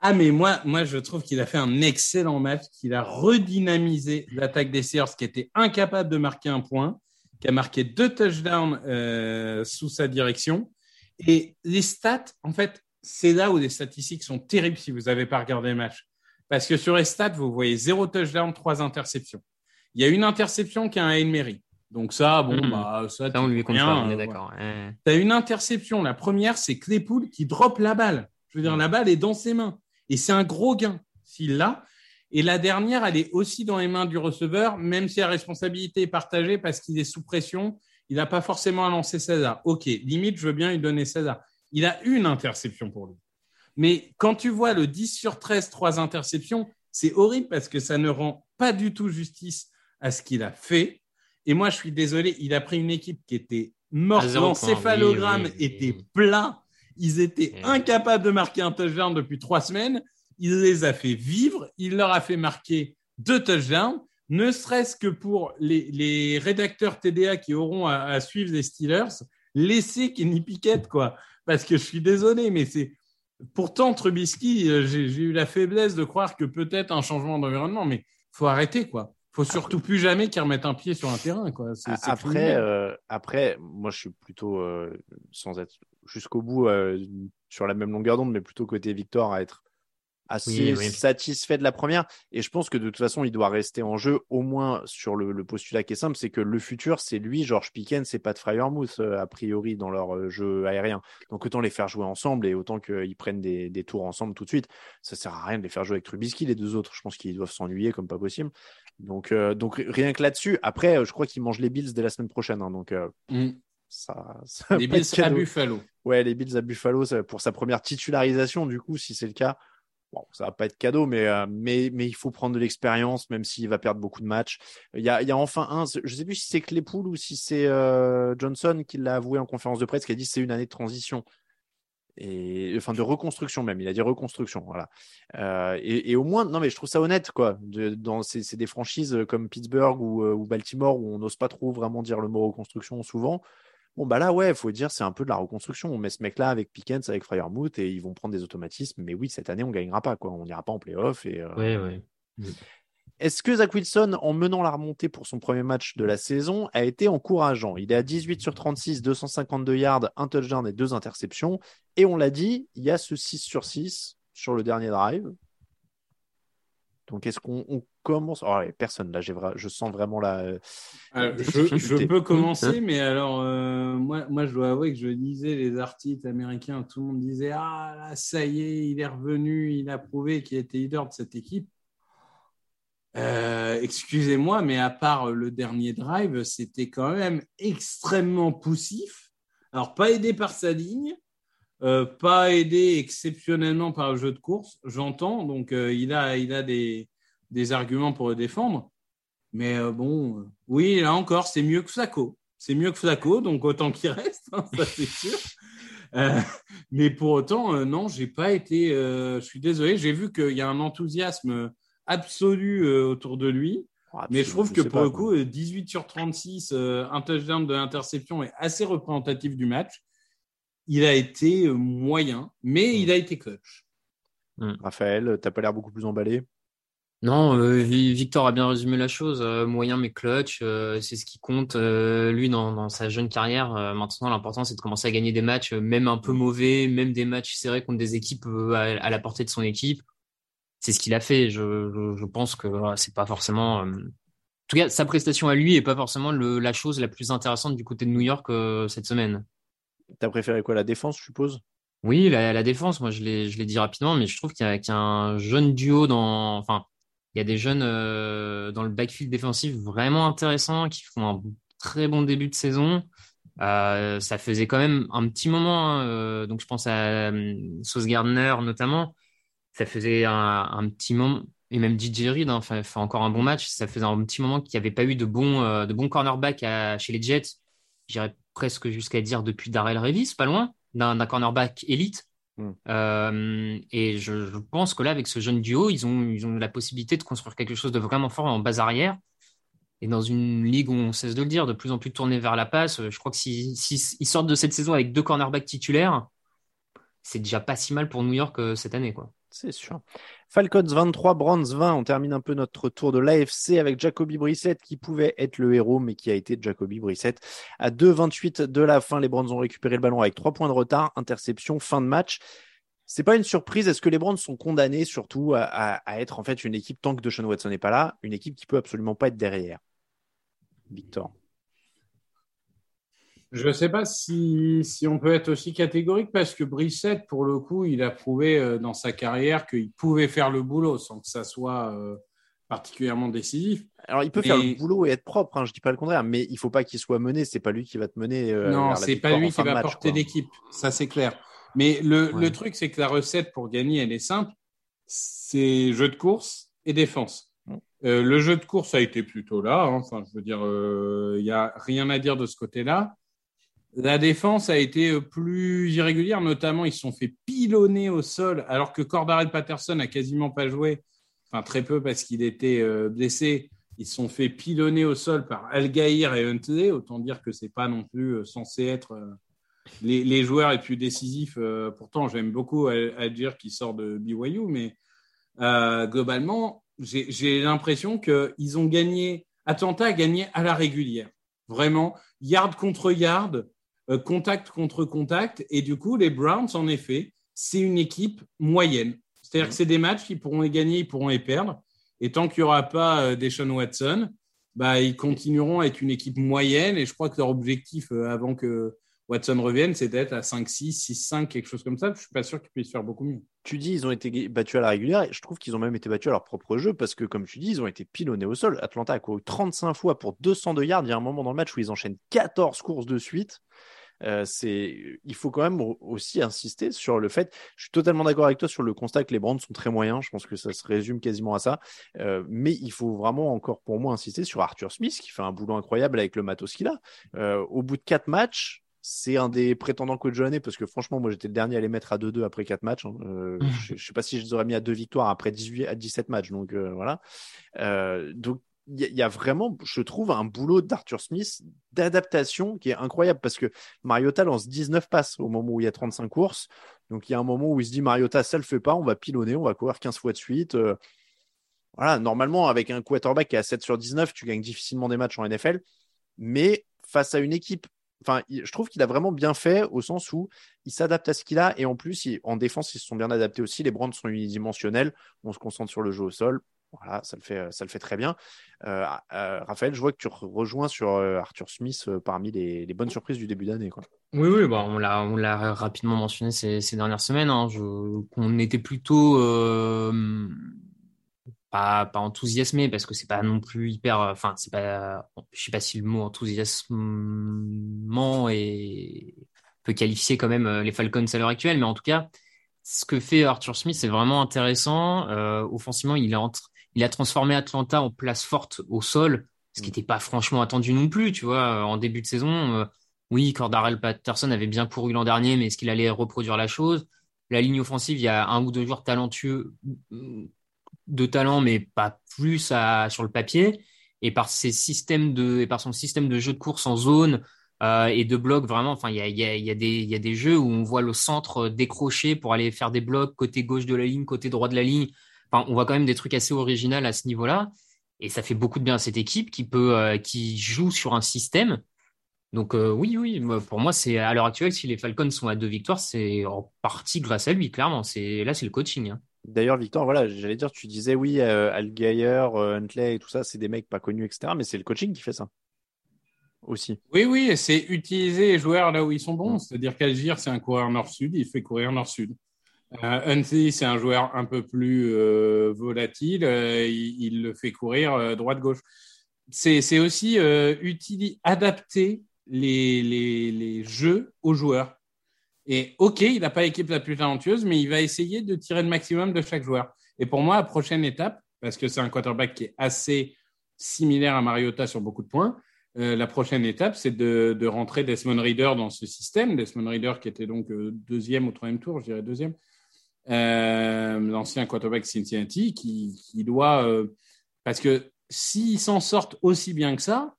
Ah, mais moi, moi, je trouve qu'il a fait un excellent match, qu'il a redynamisé l'attaque des Seahawks, qui était incapable de marquer un point, qui a marqué deux touchdowns euh, sous sa direction. Et les stats, en fait, c'est là où les statistiques sont terribles si vous n'avez pas regardé le match. Parce que sur les stats, vous voyez zéro touchdown, trois interceptions. Il y a une interception qui a un Mary. Donc ça, bon, Mhm. bah, ça, Ça, on lui compte rien, pas, on euh, est voilà. d'accord. ouais. tu as une interception. La première, c'est Claypool qui drop la balle. Je veux dire, la balle est dans ses mains. Et c'est un gros gain s'il l'a. Et la dernière, elle est aussi dans les mains du receveur, même si la responsabilité est partagée parce qu'il est sous pression. Il n'a pas forcément lancer César. OK, limite, je veux bien lui donner César. Il a une interception pour lui. Mais quand tu vois le 10 sur 13, trois interceptions, c'est horrible parce que ça ne rend pas du tout justice à ce qu'il a fait. Et moi, je suis désolé, il a pris une équipe qui était morte. L'encéphalogramme oui, oui, oui. était plat. Ils étaient Ouais. incapables de marquer un touchdown depuis trois semaines. Il les a fait vivre. Il leur a fait marquer deux touchdowns, ne serait-ce que pour les, les rédacteurs TDA qui auront à, à suivre les Steelers, laisser Kenny Pickett, quoi. Parce que je suis désolé, mais c'est. Pourtant, Trubisky, euh, j'ai eu la faiblesse de croire que peut-être un changement d'environnement, mais faut arrêter, quoi. Faut surtout plus jamais qu'ils remettent un pied sur un terrain, quoi. Après, euh, après, moi, je suis plutôt, euh, sans être jusqu'au bout euh, sur la même longueur d'onde, mais plutôt côté Victor à être assez Oui, oui. satisfait de la première. Et je pense que de toute façon, il doit rester en jeu, au moins sur le, le postulat qui est simple, c'est que le futur, c'est lui, George Pickens, c'est pas de Fryermouth, euh, a priori, dans leur euh, jeu aérien. Donc autant les faire jouer ensemble et autant qu'ils prennent des, des tours ensemble tout de suite. Ça sert à rien de les faire jouer avec Trubisky, les deux autres. Je pense qu'ils doivent s'ennuyer comme pas possible. Donc, euh, donc rien que là-dessus. Après, je crois qu'ils mangent les Bills dès la semaine prochaine. hein, donc euh, Mm. ça, <laughs> ça va Les Bills à. Buffalo. Ouais, les Bills à Buffalo ça- pour sa première titularisation. Du coup, si c'est le cas, bon, ça va pas être cadeau, mais euh, mais mais il faut prendre de l'expérience, même s'il va perdre beaucoup de matchs. Il y a y a enfin un, je sais plus si c'est Claypool ou si c'est euh, Johnson qui l'a avoué en conférence de presse, qui a dit que c'est une année de transition et enfin de reconstruction même. Il a dit reconstruction, voilà. Euh, et, au moins, non mais je trouve ça honnête quoi. De, dans c'est c'est des franchises comme Pittsburgh ou Baltimore où on n'ose pas trop vraiment dire le mot reconstruction souvent. Bon bah là ouais, faut dire c'est un peu de la reconstruction. On met ce mec-là avec Pickens, avec Fryermuth et ils vont prendre des automatismes. Mais oui, cette année on gagnera pas quoi. On n'ira pas en playoff. Et euh, Ouais, ouais. est-ce que Zach Wilson, en menant la remontée pour son premier match de la saison, a été encourageant? Il est à 18 sur 36, 252 yards, un touchdown et deux interceptions. Et on l'a dit, il y a ce 6 sur 6 sur le dernier drive. Donc, est-ce qu'on on commence? Oh, allez, Personne, là, vra... je sens vraiment la. euh, Alors, des je, peux commencer, mais alors, euh, moi, moi, je dois avouer que je lisais les articles américains. Tout le monde disait Ah, là, ça y est, il est revenu, il a prouvé qu'il était leader de cette équipe. Euh, Excusez-moi, mais à part le dernier drive, c'était quand même extrêmement poussif. Alors, pas aidé par sa ligne, euh, pas aidé exceptionnellement par le jeu de course, j'entends. Donc, euh, il a, il a des, des arguments pour le défendre. Mais euh, bon, oui, là encore, c'est mieux que Flacco. C'est mieux que Flacco, donc autant qu'il reste, hein, ça c'est sûr. Mais pour autant, non, j'ai pas été. je suis désolé, j'ai vu qu'il y a un enthousiasme absolu autour de lui. Ah, Mais je trouve que pour pas, le coup, euh, 18 sur 36, euh, un touchdown de l'interception est assez représentatif du match. Il a été euh, moyen, mais il a été clutch. Raphaël, t'as pas l'air beaucoup plus emballé? Non, euh, Vi- Victor a bien résumé la chose. euh, moyen mais clutch, euh, c'est ce qui compte. euh, lui, dans, dans sa jeune carrière, euh, maintenant, l'important, c'est de commencer à gagner des matchs, euh, même un peu mauvais, même des matchs serrés contre des équipes euh, à, à la portée de son équipe. C'est ce qu'il a fait. Je, je, je pense que c'est pas forcément. euh, En tout cas, sa prestation à lui est pas forcément le, la chose la plus intéressante du côté de New York euh, cette semaine. T'as préféré quoi, la défense, je suppose? Oui, la, défense, moi je l'ai je l'ai dit rapidement, mais je trouve qu'il y a, un jeune duo dans, enfin, il y a des jeunes euh, dans le backfield défensif vraiment intéressants qui font un très bon début de saison. Euh, ça faisait quand même un petit moment, hein, euh, donc je pense à euh, Sauce Gardner notamment. Ça faisait un, petit moment, et même DJ Reed hein, fait, encore un bon match. Ça faisait un petit moment qu'il n'y avait pas eu de bons euh, de bons cornerbacks à- chez les Jets. J'irais presque jusqu'à dire depuis Darrell Revis, pas loin, d'un cornerback élite. Mm. Euh, et je, je pense que là, avec ce jeune duo, ils ont, ils ont la possibilité de construire quelque chose de vraiment fort en base arrière. Et dans une ligue où on cesse de le dire, de plus en plus tournée vers la passe, euh, je crois que s'ils si, sortent de cette saison avec deux cornerbacks titulaires, c'est déjà pas si mal pour New York euh, cette année, quoi. C'est sûr. Falcons 23, Browns 20. On termine un peu notre tour de l'AFC avec Jacoby Brissett qui pouvait être le héros, mais qui a été Jacoby Brissett. À 2,28 de la fin, les Browns ont récupéré le ballon avec 3 points de retard, interception, fin de match. C'est pas une surprise. Est-ce que les Browns sont condamnés surtout à être en fait une équipe tant que Deshaun Watson n'est pas là, une équipe qui peut absolument pas être derrière? Victor. Je ne sais pas si, si on peut être aussi catégorique parce que Brissette, pour le coup, il a prouvé euh, dans sa carrière qu'il pouvait faire le boulot sans que ça soit euh, particulièrement décisif. Alors il peut faire le boulot et être propre, hein, je dis pas le contraire, mais il faut pas qu'il soit mené. C'est pas lui qui va te mener. euh, non, c'est pas lui qui va match, porter l'équipe, ça c'est clair. Mais le, Ouais. le truc, c'est que la recette pour gagner, elle est simple. C'est jeu de course et défense. Euh, le jeu de course a été plutôt là. hein. Enfin, je veux dire, il n'y a rien à dire de ce côté-là. La défense a été euh, plus irrégulière, notamment ils se sont fait pilonner au sol, alors que Cordarel Patterson a quasiment pas joué, enfin très peu parce qu'il était euh, blessé. Ils se sont fait pilonner au sol par Algaïr et Huntley. Autant dire que c'est pas non plus euh, censé être les, joueurs les plus décisifs. Pourtant, j'aime beaucoup Al- Algier qui sort de BYU, mais globalement, j'ai l'impression qu'ils ont gagné. Atlanta a gagné à la régulière. Vraiment, yard contre yard, contact contre contact. Et du coup, les Browns, en effet, c'est une équipe moyenne. C'est-à-dire que c'est des matchs qu'ils pourront les gagner, ils pourront les perdre. Et tant qu'il n'y aura pas euh, Deshaun Watson, bah, ils continueront à être une équipe moyenne. Et je crois que leur objectif euh, avant que Watson revienne, c'est d'être à 5-6, 6-5, quelque chose comme ça. Je suis pas sûr qu'ils puissent faire beaucoup mieux. Tu dis ils ont été battus à la régulière je trouve qu'ils ont même été battus à leur propre jeu parce que comme tu dis ils ont été pilonnés au sol. Atlanta a couru 35 fois pour 202 yards. Il y a un moment dans le match où ils enchaînent 14 courses de suite. Euh, c'est, il faut quand même aussi insister sur le fait. Je suis totalement d'accord avec toi sur le constat que les Browns sont très moyens. Je pense que ça se résume quasiment à ça. Euh, mais il faut vraiment encore pour moi insister sur Arthur Smith qui fait un boulot incroyable avec le matos qu'il a. Euh, au bout de quatre matchs, c'est un des prétendants coach de l'année parce que franchement, moi j'étais le dernier à les mettre à 2-2 après 4 matchs. hein. Euh, je, je sais pas si je les aurais mis à deux victoires après 18 à 17 matchs. Donc euh, voilà. Euh, donc il y, a- vraiment, je trouve, un boulot d'Arthur Smith d'adaptation qui est incroyable parce que Mariota lance 19 passes au moment où il y a 35 courses. Donc il y a un moment où il se dit Mariota, ça le fait pas, on va pilonner, on va courir 15 fois de suite. Euh, voilà, normalement, avec un quarterback qui est à 7 sur 19, tu gagnes difficilement des matchs en NFL. Mais face à une équipe, je trouve qu'il a vraiment bien fait au sens où il s'adapte à ce qu'il a. Et en plus, en défense, ils se sont bien adaptés aussi. Les Browns sont unidimensionnels. On se concentre sur le jeu au sol. Voilà, ça le fait, ça le fait très bien. Euh, euh, Raphaël, je vois que tu rejoins sur euh, Arthur Smith euh, parmi les, bonnes surprises du début d'année. Oui, oui, bah on l'a, on l'a rapidement mentionné ces, dernières semaines. Hein. Je, on était plutôt pas, pas enthousiasmé parce que c'est pas non plus hyper. Enfin, c'est pas. Je sais pas si le mot enthousiasmement est peut qualifier quand même les Falcons à l'heure actuelle, mais en tout cas, ce que fait Arthur Smith, c'est vraiment intéressant. offensivement, il est entre il a transformé Atlanta en place forte au sol, ce qui n'était mm. pas franchement attendu non plus, tu vois, en début de saison. Euh, oui, Cordarel Patterson avait bien couru l'an dernier, mais est-ce qu'il allait reproduire la chose? La ligne offensive, il y a un ou deux joueurs talentueux, mm, de talent, mais pas plus à, sur le papier. Et par ses systèmes de, et par son système de jeu de course en zone euh, et de blocs, vraiment, enfin, il y a, y, a, y, a des, y a des jeux où on voit le centre décrocher pour aller faire des blocs côté gauche de la ligne, côté droit de la ligne on voit quand même des trucs assez originaux à ce niveau-là. Et ça fait beaucoup de bien à cette équipe qui peut, euh, qui joue sur un système. Donc euh, oui, oui, pour moi, c'est à l'heure actuelle, si les Falcons sont à deux victoires, c'est en partie grâce à lui, clairement. C'est là, c'est le coaching. Hein. D'ailleurs, Victor, voilà, j'allais dire, tu disais oui, euh, Al Huntley et tout ça, c'est des mecs pas connus, etc. Mais c'est le coaching qui fait ça aussi. Oui, oui, c'est utiliser les joueurs là où ils sont bons. Mm. C'est-à-dire qu'Algir, c'est un coureur nord-sud, il fait courir nord-sud. Euh, c'est un joueur un peu plus euh, volatile. Euh, il, le fait courir droite-gauche. C'est aussi adapter les, les, jeux aux joueurs. Et OK, il n'a pas l'équipe la plus talentueuse, mais il va essayer de tirer le maximum de chaque joueur. Et pour moi, la prochaine étape, parce que c'est un quarterback qui est assez similaire à Mariota sur beaucoup de points, la prochaine étape, c'est de, de, rentrer Desmond Reader dans ce système. Desmond Reader qui était donc deuxième ou troisième tour, je dirais deuxième, l'ancien quarterback Cincinnati, qui, qui doit. Euh, parce que s'ils s'en sortent aussi bien que ça,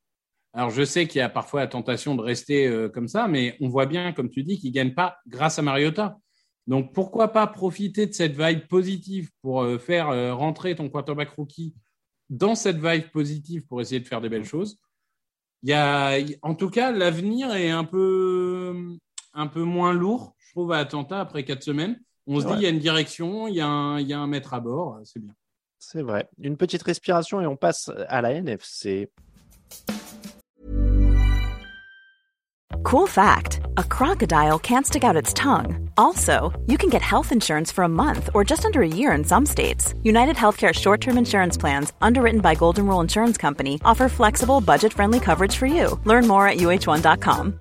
alors je sais qu'il y a parfois la tentation de rester euh, comme ça, mais on voit bien, comme tu dis, qu'ils ne gagnent pas grâce à Mariota. Donc pourquoi pas profiter de cette vibe positive pour faire rentrer ton quarterback rookie dans cette vibe positive pour essayer de faire des belles choses. Il y a, en tout cas, l'avenir est un peu, un peu moins lourd, je trouve, à Atlanta après quatre semaines. On se dit, il y a une direction, il y, a un, il y a un maître à bord, c'est bien. C'est vrai. Une petite respiration et on passe à la NFC. Cool fact a crocodile can't stick out its tongue. Also, you can get health insurance for a month or just under a year in some states. United Healthcare short term insurance plans, underwritten by Golden Rule Insurance Company, offer flexible, budget friendly coverage for you. Learn more at uh1.com.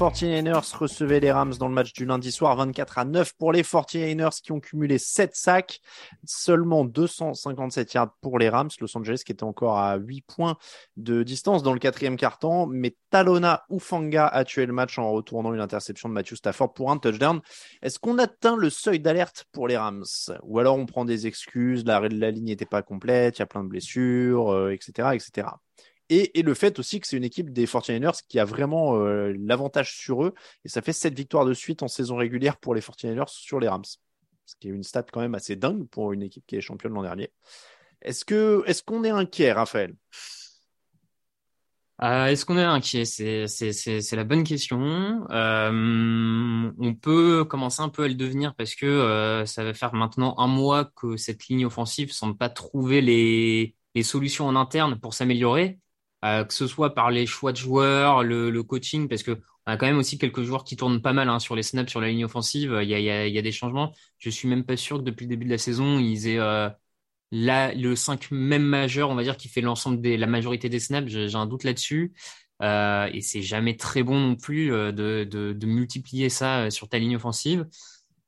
49ers recevaient les Rams dans le match du lundi soir, 24 à 9 pour les 49ers qui ont cumulé 7 sacs, seulement 257 yards pour les Rams. Los Angeles qui était encore à 8 points de distance dans le quatrième quart-temps, mais Talona Ufanga a tué le match en retournant une interception de Matthew Stafford pour un touchdown. Est-ce qu'on atteint le seuil d'alerte pour les Rams? Ou alors on prend des excuses, la, la ligne n'était pas complète, il y a plein de blessures, etc., euh, etc. Et, le fait aussi que c'est une équipe des 49ers qui a vraiment euh, l'avantage sur eux. Et ça fait 7 victoires de suite en saison régulière pour les 49ers sur les Rams. Ce qui est une stat quand même assez dingue pour une équipe qui est championne l'an dernier. Est-ce qu'on est inquiet, Raphaël? Euh, Est-ce qu'on est inquiet? C'est la bonne question. Euh, on peut commencer un peu à le devenir parce que ça va faire maintenant un mois que cette ligne offensive semble pas trouver les, les solutions en interne pour s'améliorer. Euh, que ce soit par les choix de joueurs, le, coaching, parce que on a quand même aussi quelques joueurs qui tournent pas mal hein, sur les snaps, sur la ligne offensive. Il y a, des changements. Je suis même pas sûr que depuis le début de la saison, ils aient, euh, le 5 même majeur, on va dire, qui fait l'ensemble des, la majorité des snaps, j'ai un doute là-dessus. Euh, et c'est jamais très bon non plus euh, de, multiplier ça sur ta ligne offensive.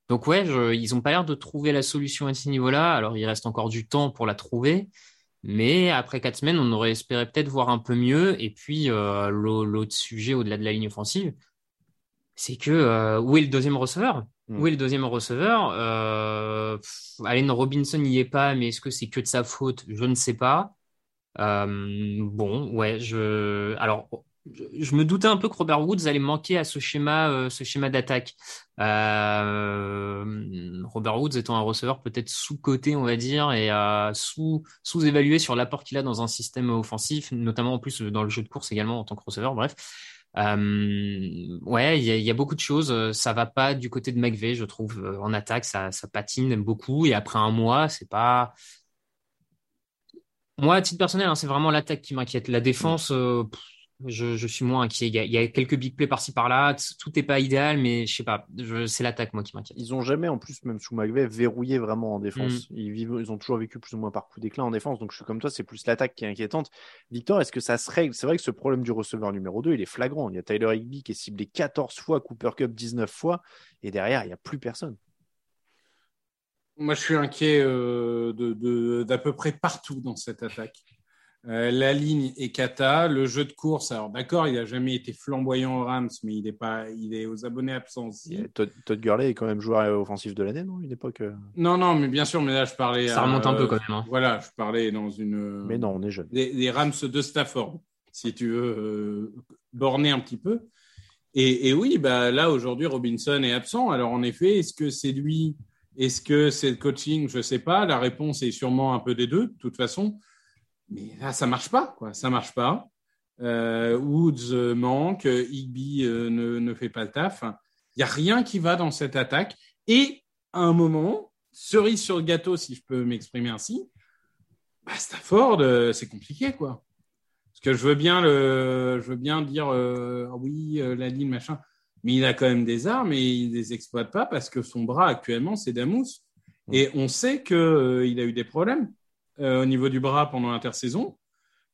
Donc ouais, ils ont pas l'air de trouver la solution à ce niveau-là. Alors il reste encore du temps pour la trouver, mais après quatre semaines, on aurait espéré peut-être voir un peu mieux. Et puis euh, l'autre sujet au-delà de la ligne offensive, c'est que euh, où est le deuxième receveur? Mm. Où est le deuxième receveur? Euh, Allen Robinson n'y est pas, mais est-ce que c'est que de sa faute? Je ne sais pas. Euh, bon, ouais, je. Alors, je, me doutais un peu que Robert Woods allait manquer à ce schéma, euh, ce schéma d'attaque. Euh, Robert Woods étant un receveur peut-être sous-coté, on va dire, et euh, sous sous-évalué sur l'apport qu'il a dans un système offensif, notamment en plus dans le jeu de course également en tant que receveur. Bref. Euh, ouais, il y a, beaucoup de choses. Ça va pas du côté de McVeigh, je trouve. En attaque, ça, patine beaucoup. Et après un mois, c'est pas, moi, à titre personnel, hein, c'est vraiment l'attaque qui m'inquiète. La défense, euh, je, je, suis moins inquiet. Il y, a, il y, a, quelques big plays par-ci par-là. Tout n'est pas idéal, mais je sais pas. C'est l'attaque, moi, qui m'inquiète. Ils ont jamais, en plus, même sous McVeigh, verrouillé vraiment en défense. Mm. Ils, vivent, ils ont toujours vécu plus ou moins par coup d'éclat en défense. Donc, je suis comme toi, c'est plus l'attaque qui est inquiétante. Victor, est-ce que ça se règle? C'est vrai que ce problème du receveur numéro 2, il est flagrant. Il y a Tyler Higby qui est ciblé 14 fois, Cooper Cup 19 fois. Et derrière, il n'y a plus personne. Moi, je suis inquiet euh, d'à peu près partout dans cette attaque. Euh, la ligne est cata, le jeu de course. Alors d'accord, il n'a jamais été flamboyant au Rams, mais il est pas, il est aux abonnés absents aussi. Todd, Gurley est quand même joueur offensif de l'année, non Une époque. Euh non, non, mais bien sûr, mais là je parlais. Ça remonte un peu quand même. Hein. Voilà, je parlais dans une. Mais non, on est jeune. Des, Rams de Stafford, si tu veux borner un petit peu. Et, et oui, bah là aujourd'hui Robinson est absent. Alors en effet, est-ce que c'est lui est-ce que c'est le coaching? Je ne sais pas. La réponse est sûrement un peu des deux, de toute façon. Mais là, ça marche pas, quoi. Ça marche pas. Euh, Woods euh, manque, Higby euh, ne, ne, fait pas le taf. Il n'y a rien qui va dans cette attaque. Et à un moment, cerise sur le gâteau, si je peux m'exprimer ainsi, bah Stafford, c'est compliqué, quoi. Parce que je veux bien, le, je veux bien dire, oui, la ligne, machin mais il a quand même des armes et il ne les exploite pas parce que son bras actuellement, c'est Damous. Et on sait qu'il euh, a eu des problèmes euh, au niveau du bras pendant l'intersaison.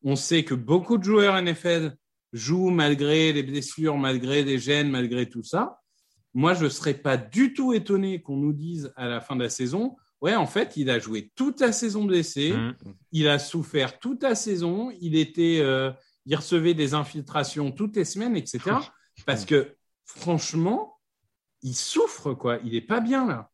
On sait que beaucoup de joueurs NFL jouent malgré les blessures, malgré des gènes, malgré tout ça. Moi, je ne serais pas du tout étonné qu'on nous dise à la fin de la saison, ouais, en fait, il a joué toute la saison blessé, mmh. il a souffert toute la saison, il était, euh, il recevait des infiltrations toutes les semaines, etc. Parce que franchement, il souffre, quoi. Il est pas bien, là.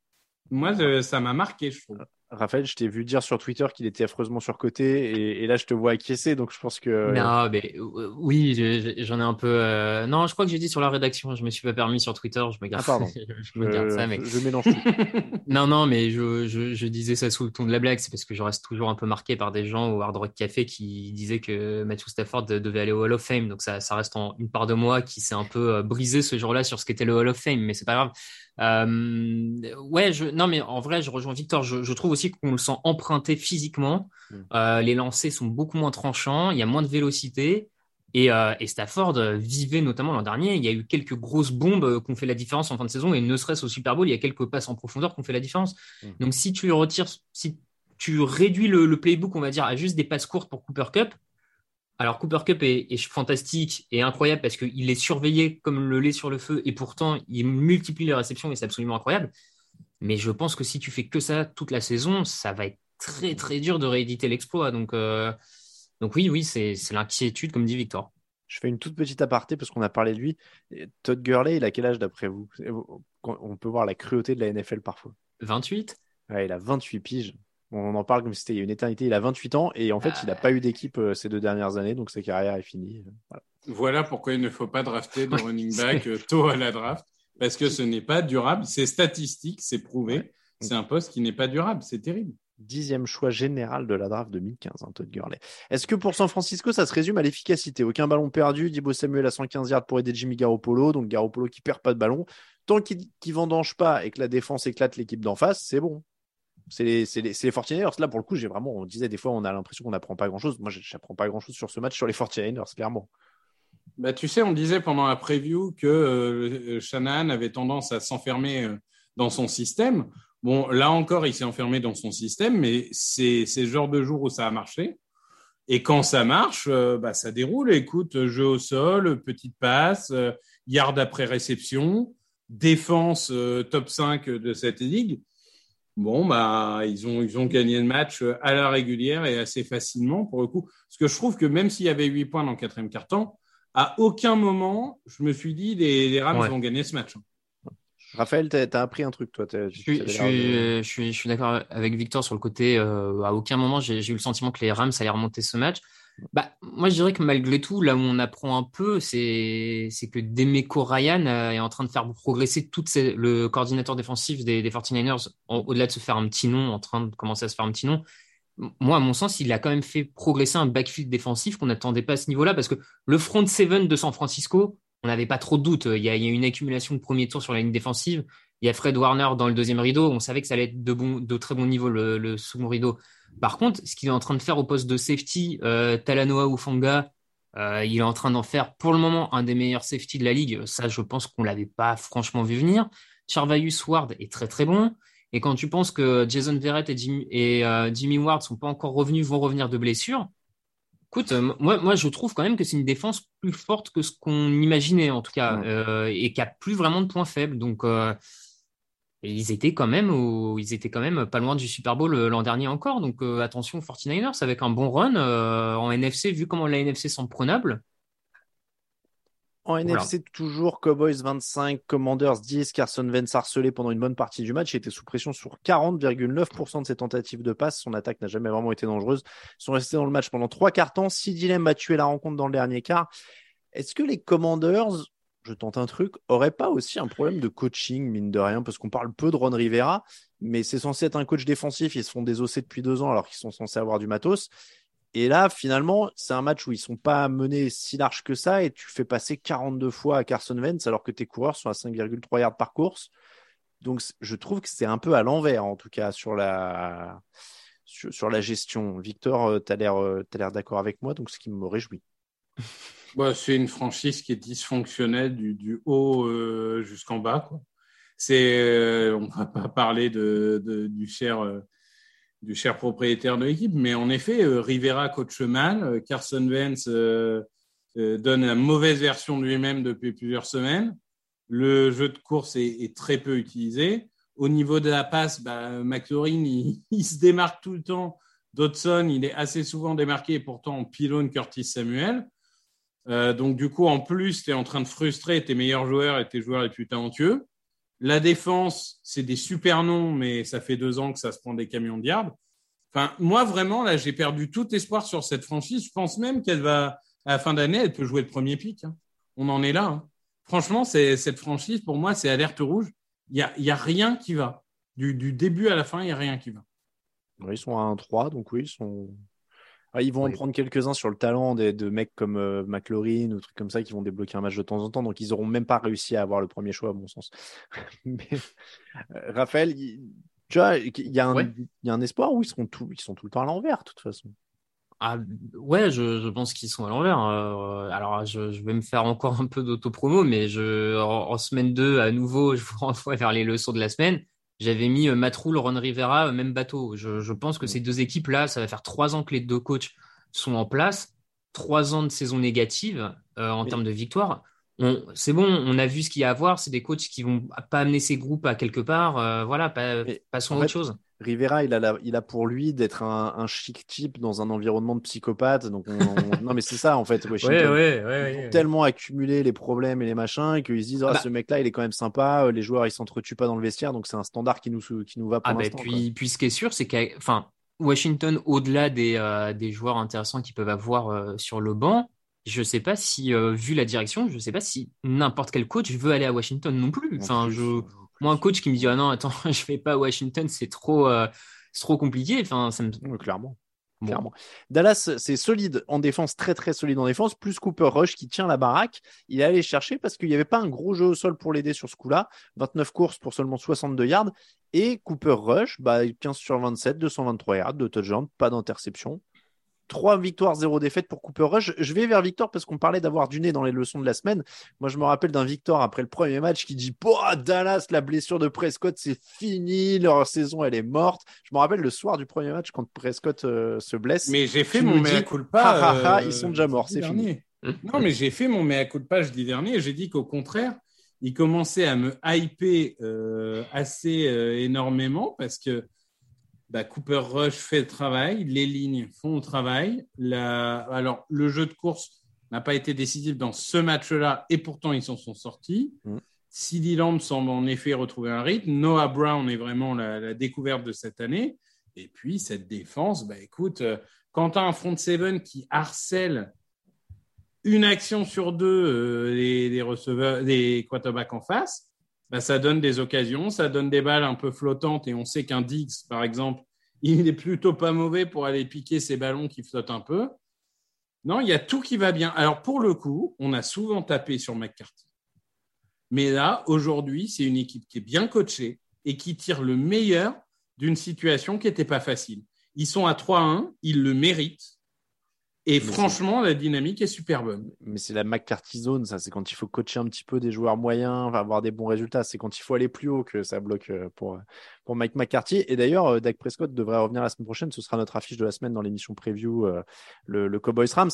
Moi, ça m'a marqué, je trouve. Raphaël, je t'ai vu dire sur Twitter qu'il était affreusement surcoté et, et là je te vois acquiescer, donc je pense que. Non, mais euh, oui, j'en ai un peu. Euh... Non, je crois que j'ai dit sur la rédaction. Je me suis pas permis sur Twitter. Je me garde. Ah, pardon. <laughs> je me garde ça, mais. Je, mélange <laughs> non, non, mais je, je, je, disais ça sous le ton de la blague. C'est parce que je reste toujours un peu marqué par des gens au Hard Rock Café qui disaient que Matthew Stafford devait aller au Hall of Fame. Donc ça, ça reste en une part de moi qui s'est un peu euh, brisé ce jour-là sur ce qu'était le Hall of Fame, mais c'est pas grave. Euh, ouais, je, non, mais en vrai, je rejoins Victor. Je, je trouve aussi qu'on le sent emprunté physiquement. Mm. Euh, les lancers sont beaucoup moins tranchants. Il y a moins de vélocité. Et, euh, et Stafford vivait notamment l'an dernier. Il y a eu quelques grosses bombes qui ont fait la différence en fin de saison. Et ne serait-ce au Super Bowl, il y a quelques passes en profondeur qui ont fait la différence. Mm. Donc, si tu retires, si tu réduis le, le, playbook, on va dire, à juste des passes courtes pour Cooper Cup, alors Cooper Cup est, est, fantastique et incroyable parce qu'il est surveillé comme le lait sur le feu et pourtant il multiplie les réceptions et c'est absolument incroyable. Mais je pense que si tu fais que ça toute la saison, ça va être très très dur de rééditer l'exploit. Donc, euh, donc oui, oui, c'est l'inquiétude comme dit Victor. Je fais une toute petite aparté parce qu'on a parlé de lui. Todd Gurley, il a quel âge d'après vous? On peut voir la cruauté de la NFL parfois. 28 Ouais, il a 28 piges. On en parle comme si c'était une éternité. Il a 28 ans et en fait, il n'a pas eu d'équipe euh, ces deux dernières années, donc sa carrière est finie. Voilà, voilà pourquoi il ne faut pas drafter <laughs> de running back euh, tôt à la draft, parce que ce n'est pas durable. C'est statistique, c'est prouvé. C'est un poste qui n'est pas durable. C'est terrible. Dixième choix général de la draft 2015, hein, Todd Gurley. Est-ce que pour San Francisco, ça se résume à l'efficacité? Aucun ballon perdu, Dibo Samuel à 115 yards pour aider Jimmy Garoppolo, donc Garoppolo qui perd pas de ballon. Tant qu'il ne vendange pas et que la défense éclate l'équipe d'en face, c'est bon. C'est les, les, les 49ers. Là, pour le coup, j'ai vraiment, on disait des fois, on a l'impression qu'on n'apprend pas grand chose. Moi, j'apprends pas grand chose sur ce match sur les 49ers, clairement. Bah, tu sais, on disait pendant la preview que euh, Shanahan avait tendance à s'enfermer euh, dans son système. Bon, là encore, il s'est enfermé dans son système, mais c'est ce genre de jour où ça a marché. Et quand ça marche, euh, bah, ça déroule. Écoute, jeu au sol, petite passe, euh, yard après réception, défense euh, top 5 de cette ligue. Bon, bah, ils ont, ils ont gagné le match à la régulière et assez facilement pour le coup. Parce que je trouve que même s'il y avait 8 points dans le quatrième quart-temps, à aucun moment, je me suis dit, les, les Rams vont gagner ce match. Raphaël, tu as appris un truc, toi. Je suis, je, suis, je suis, je suis d'accord avec Victor sur le côté. Euh, à aucun moment, j'ai eu le sentiment que les Rams allaient remonter ce match. Bah, moi, je dirais que malgré tout, là où on apprend un peu, c'est que Demeco Ryan euh, est en train de faire progresser tout le coordinateur défensif des, des 49ers, au-delà de se faire un petit nom, en train de commencer à se faire un petit nom. Moi, à mon sens, il a quand même fait progresser un backfield défensif qu'on n'attendait pas à ce niveau-là, parce que le front seven de San Francisco, on n'avait pas trop de doutes. Il y, a, une accumulation de premier tour sur la ligne défensive. Il y a Fred Warner dans le deuxième rideau. On savait que ça allait être de très bon niveau le, second rideau. Par contre, ce qu'il est en train de faire au poste de safety, euh, Talanoa Ufanga, euh, il est en train d'en faire pour le moment un des meilleurs safety de la ligue. Ça, je pense qu'on l'avait pas franchement vu venir. Charvayus Ward est très très bon. Et quand tu penses que Jason Verrett et Jimmy, et, euh, Jimmy Ward sont pas encore revenus, vont revenir de blessure, Écoute, euh, moi, moi, je trouve quand même que c'est une défense plus forte que ce qu'on imaginait, en tout cas, euh, et qui a plus vraiment de points faibles. Donc, euh, ils étaient quand même, ils étaient quand même pas loin du Super Bowl l'an dernier encore. Donc, attention 49ers avec un bon run en NFC, vu comment la NFC semble prenable. En NFC, toujours Cowboys 25, Commanders 10. Carson Wentz harcelé pendant une bonne partie du match. Il était sous pression sur 40,9% de ses tentatives de passe. Son attaque n'a jamais vraiment été dangereuse. Ils sont restés dans le match pendant trois quarts temps. Sid a tué la rencontre dans le dernier quart. Est-ce que les Commanders, je tente un truc, auraient pas aussi un problème de coaching, mine de rien, parce qu'on parle peu de Ron Rivera, mais c'est censé être un coach défensif. Ils se font désosser depuis deux ans alors qu'ils sont censés avoir du matos. Et là, finalement, c'est un match où ils sont pas menés si large que ça et tu fais passer 42 fois à Carson Wentz alors que tes coureurs sont à 5,3 yards par course. Donc, je trouve que c'est un peu à l'envers, en tout cas, sur la, sur, la gestion. Victor, euh, tu as l'air euh, d'accord avec moi, donc ce qui me réjouit. <laughs> Bah, c'est une franchise qui est dysfonctionnelle du, haut euh, jusqu'en bas. C'est, on va pas parler de, du cher propriétaire de l'équipe. Mais en effet, euh, Rivera coach mal, euh, Carson euh, donne la mauvaise version de lui-même depuis plusieurs semaines. Le jeu de course est, très peu utilisé. Au niveau de la passe, bah, McLaurin, <laughs> il, se démarque tout le temps. Dodson, il est assez souvent démarqué et pourtant on pilonne Curtis Samuel. Donc du coup, en plus, tu es en train de frustrer tes meilleurs joueurs et tes joueurs les plus talentueux. La défense, c'est des super noms, mais ça fait deux ans que ça se prend des camions de yards. Enfin, moi, vraiment, là, j'ai perdu tout espoir sur cette franchise. Je pense même qu'elle va, à la fin d'année, elle peut jouer le premier pic. Hein. On en est là. Hein. Franchement, c'est, cette franchise, pour moi, c'est alerte rouge. Il n'y a, a rien qui va. Du, début à la fin, il n'y a rien qui va. Ils sont à 1-3, donc oui, ils sont ah, ils vont en prendre quelques-uns sur le talent de, de mecs comme euh, McLaurin ou trucs comme ça qui vont débloquer un match de temps en temps. Donc, ils n'auront même pas réussi à avoir le premier choix, à mon sens. <laughs> Mais, euh, Raphaël, tu vois, il y, a un, espoir où ils, seront tout, ils sont tout le temps à l'envers, de toute façon? Ah, ouais, je, pense qu'ils sont à l'envers. Euh, alors, je, vais me faire encore un peu d'autopromo, mais je, en, semaine 2, à nouveau, <laughs> je vous renvoie vers les leçons de la semaine j'avais mis euh, Matroul, Ron Rivera, euh, même bateau. Je, pense que ces deux équipes-là, ça va faire trois ans que les deux coachs sont en place, trois ans de saison négative euh, en termes de victoire. C'est bon, on a vu ce qu'il y a à voir. C'est des coachs qui vont pas amener ces groupes à quelque part. voilà, pas, passons à autre chose. Rivera, il a, il a pour lui d'être un, chic type dans un environnement de psychopathe. Donc <laughs> non, mais c'est ça en fait. Washington, ouais, ouais, ils ont tellement accumulé les problèmes et les machins qu'ils se disent ah, bah ce mec-là, il est quand même sympa. Les joueurs, ils s'entretuent pas dans le vestiaire, donc c'est un standard qui nous, qui nous va pour ah, bah, l'instant. puis, puis ce qui est sûr, c'est que, enfin, Washington, au-delà des, euh, des joueurs intéressants qu'ils peuvent avoir euh, sur le banc, je sais pas si, euh, vu la direction, je sais pas si n'importe quel coach veut aller à Washington non plus. Enfin, je moi, un coach qui me dit ah non, attends, <laughs> je vais pas à Washington, c'est trop, euh, trop compliqué. Enfin, ça me... clairement. Clairement. Dallas, c'est solide en défense, très très solide en défense, plus Cooper Rush qui tient la baraque. Il est allé chercher parce qu'il n'y avait pas un gros jeu au sol pour l'aider sur ce coup-là. 29 courses pour seulement 62 yards. Et Cooper Rush, bah, 15 sur 27, 223 yards de touchdown, pas d'interception. Trois victoires, zéro défaite pour Cooper Rush. Je vais vers Victor parce qu'on parlait d'avoir du nez dans les leçons de la semaine. Moi, je me rappelle d'un Victor après le premier match qui dit Boah, Dallas, la blessure de Prescott, c'est fini, leur saison, elle est morte. Je me rappelle le soir du premier match quand Prescott euh, se blesse. Mais j'ai fait mon mea culpa. Ha, ha, ha, euh, ils sont déjà morts, c'est fini. Non, mais j'ai fait mon mea culpa jeudi dernier. J'ai dit qu'au contraire, il commençait à me hyper euh, assez euh, énormément parce que bah, Cooper Rush fait le travail, les lignes font le travail. La... Alors, le jeu de course n'a pas été décisif dans ce match-là et pourtant ils s'en sont sortis. Mm. CeeDee Lamb semble en effet retrouver un rythme. Noah Brown est vraiment la, la découverte de cette année. Et puis, cette défense, bah, écoute, euh, quand tu as un front seven qui harcèle une action sur deux euh, les, les receveurs, les quarterbacks en face, bah, ça donne des occasions, ça donne des balles un peu flottantes. Et on sait qu'un Diggs, par exemple, <laughs> il est plutôt pas mauvais pour aller piquer ces ballons qui flottent un peu. Non, il y a tout qui va bien. Alors, pour le coup, on a souvent tapé sur McCarthy. Mais là, aujourd'hui, c'est une équipe qui est bien coachée et qui tire le meilleur d'une situation qui n'était pas facile. Ils sont à 3-1, ils le méritent. Et Mais franchement, la dynamique est super bonne. Mais c'est la McCarthy zone, ça. C'est quand il faut coacher un petit peu des joueurs moyens, avoir des bons résultats. C'est quand il faut aller plus haut que ça bloque euh, pour, pour Mike McCarthy. Et d'ailleurs, euh, Dak Prescott devrait revenir la semaine prochaine. Ce sera notre affiche de la semaine dans l'émission preview, euh, le, le Cowboys Rams.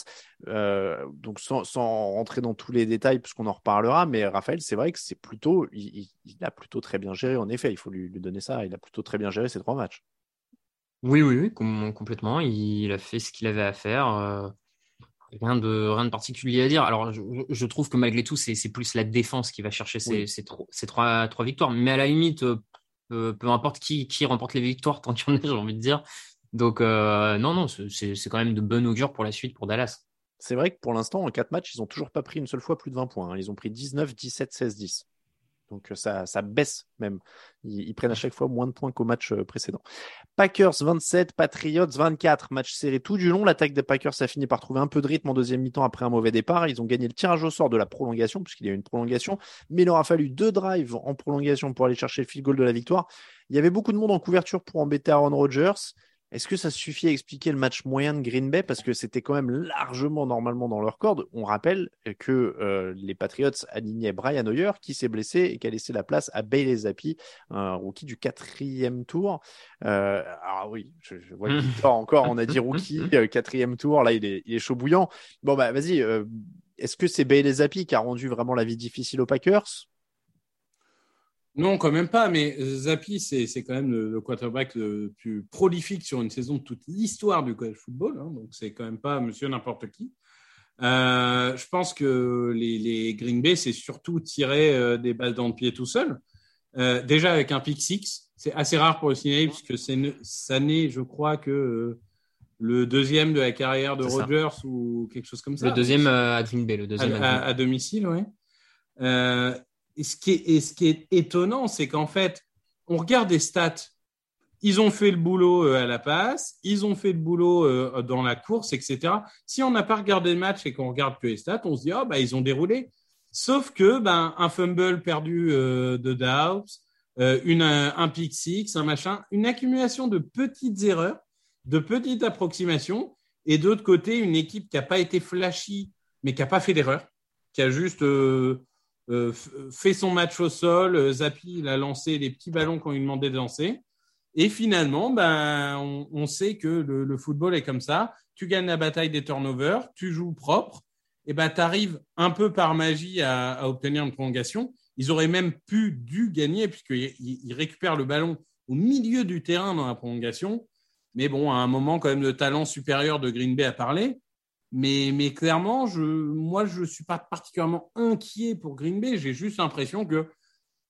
Euh, donc, sans, sans rentrer dans tous les détails, puisqu'on en reparlera. Mais Raphaël, c'est vrai que c'est plutôt, il, il- il a plutôt très bien géré. En effet, il faut lui, lui donner ça. Il a plutôt très bien géré ces trois matchs. Oui, oui, oui, com- complètement. Il a fait ce qu'il avait à faire. euh, rien de, rien de particulier à dire. Alors, je, je trouve que malgré tout, c'est c'est plus la défense qui va chercher ces, Oui. tro- trois, trois victoires. Mais à la limite, euh, peu, importe qui, qui remporte les victoires, <laughs> tant qu'il y en a, j'ai envie de dire. Donc, euh, non, non, c'est- quand même de bon augure pour la suite pour Dallas. C'est vrai que pour l'instant, en quatre matchs, ils ont toujours pas pris une seule fois plus de 20 points. hein. Ils ont pris 19, 17, 16, 10. Donc euh, ça, baisse même. Ils, prennent à chaque fois moins de points qu'au match euh, précédent. Packers 27, Patriots 24. Match serré tout du long. L'attaque des Packers a fini par trouver un peu de rythme en deuxième mi-temps après un mauvais départ. Ils ont gagné le tirage au sort de la prolongation, puisqu'il y a eu une prolongation. Mais il leur a fallu deux drives en prolongation pour aller chercher le field goal de la victoire. Il y avait beaucoup de monde en couverture pour embêter Aaron Rodgers. Est-ce que ça suffit à expliquer le match moyen de Green Bay? Parce que c'était quand même largement normalement dans leur corde. On rappelle que euh, les Patriots alignaient Brian Hoyer qui s'est blessé et qui a laissé la place à Bailey Zappi, un rookie du quatrième tour. Euh, alors oui, je, je vois Victor encore, on a dit rookie, <laughs> euh, quatrième tour, là il est, il est chaud bouillant. Bon bah vas-y, euh, est-ce que c'est Bailey Zappi qui a rendu vraiment la vie difficile aux Packers? Non, quand même pas, mais Zappi, c'est quand même le, quarterback le plus prolifique sur une saison de toute l'histoire du college football. hein, donc, c'est quand même pas monsieur n'importe qui. Euh, je pense que les, les Green Bay, c'est surtout tirer euh, des balles dans le pied tout seul. Euh, déjà avec un pick six, c'est assez rare pour le signaler puisque c'est ça n'est, je crois, que euh, le deuxième de la carrière de C'est ça. Rodgers ou quelque chose comme ça. Le deuxième euh, à Green Bay, le deuxième à domicile, oui. Et, ce qui est, étonnant, c'est qu'en fait, on regarde des stats. Ils ont fait le boulot euh, à la passe, ils ont fait le boulot euh, dans la course, etc. Si on n'a pas regardé le match et qu'on regarde que les stats, on se dit, oh, bah, ils ont déroulé. Sauf que, ben, un fumble perdu euh, de Doubs, euh, une, un pick six, un machin, une accumulation de petites erreurs, de petites approximations, et d'autre côté, une équipe qui n'a pas été flashy, mais qui n'a pas fait d'erreur, qui a juste fait son match au sol. Euh, Zappi, il a lancé les petits ballons qu'on lui demandait de lancer. Et finalement, ben, on, sait que le, football est comme ça. Tu gagnes la bataille des turnovers, tu joues propre, et ben, tu arrives un peu par magie à, obtenir une prolongation. Ils auraient même pu, dû gagner, puisqu'ils ils récupèrent le ballon au milieu du terrain dans la prolongation. Mais bon, à un moment, quand même, le talent supérieur de Green Bay a parlé. Mais, mais clairement, je, moi, je ne suis pas particulièrement inquiet pour Green Bay. J'ai juste l'impression que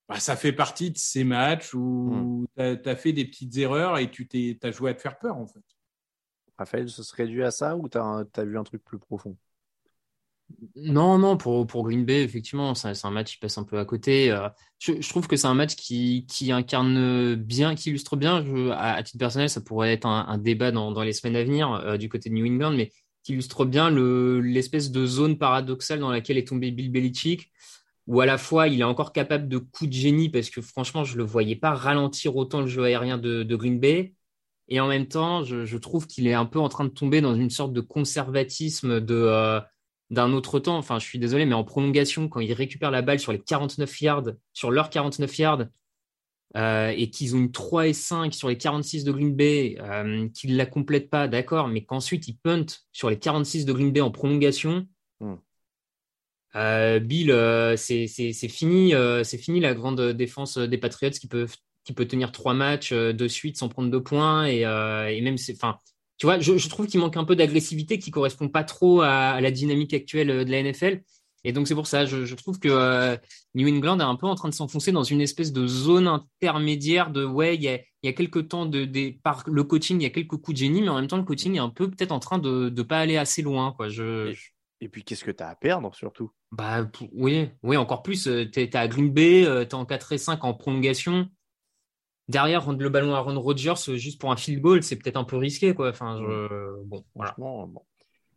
bah, ça fait partie de ces matchs où tu as, fait des petites erreurs et tu t'es, as joué à te faire peur, en fait. Raphaël, ce serait dû à ça ou tu as, vu un truc plus profond? Non, non, pour, pour Green Bay, effectivement, c'est un match qui passe un peu à côté. Euh, Je, je trouve que c'est un match qui, qui incarne bien, qui illustre bien. Je, à, à titre personnel, ça pourrait être un, un débat dans, dans les semaines à venir euh, du côté de New England, mais qui illustre bien le, l'espèce de zone paradoxale dans laquelle est tombé Bill Belichick, où à la fois il est encore capable de coups de génie, parce que franchement, je le voyais pas ralentir autant le jeu aérien de, Green Bay. Et en même temps, je, trouve qu'il est un peu en train de tomber dans une sorte de conservatisme de, euh, d'un autre temps. Enfin, je suis désolé, mais en prolongation, quand ils récupèrent la balle sur les 49 yards, sur leurs 49 yards, euh, et qu'ils ont une 3 et 5 sur les 46 de Green Bay, euh, qu'ils ne la complètent pas, d'accord, mais qu'ensuite ils puntent sur les 46 de Green Bay en prolongation. Hmm. Euh, Bill, c'est c'est- c'est fini, c'est fini la grande défense des Patriots qui peut, qui peut tenir trois matchs de suite sans prendre deux points et, et même c'est, enfin, tu vois, je, je trouve qu'il manque un peu d'agressivité qui correspond pas trop à, à la dynamique actuelle de la NFL. Et donc c'est pour ça, je, je trouve que euh, New England est un peu en train de s'enfoncer dans une espèce de zone intermédiaire de ouais, il y a, y a quelques temps de, par le coaching, il y a quelques coups de génie, mais en même temps le coaching est un peu peut-être en train de ne pas aller assez loin, quoi. Je, Et puis, qu'est-ce que tu as à perdre surtout? Bah oui, oui, encore plus. euh, T'es t'es à Green Bay, euh, t'es en 4 et 5 en prolongation. Derrière, rendre le ballon à Aaron Rodgers juste pour un field goal, c'est peut-être un peu risqué, quoi. Enfin, je... bon, voilà. Franchement, bon.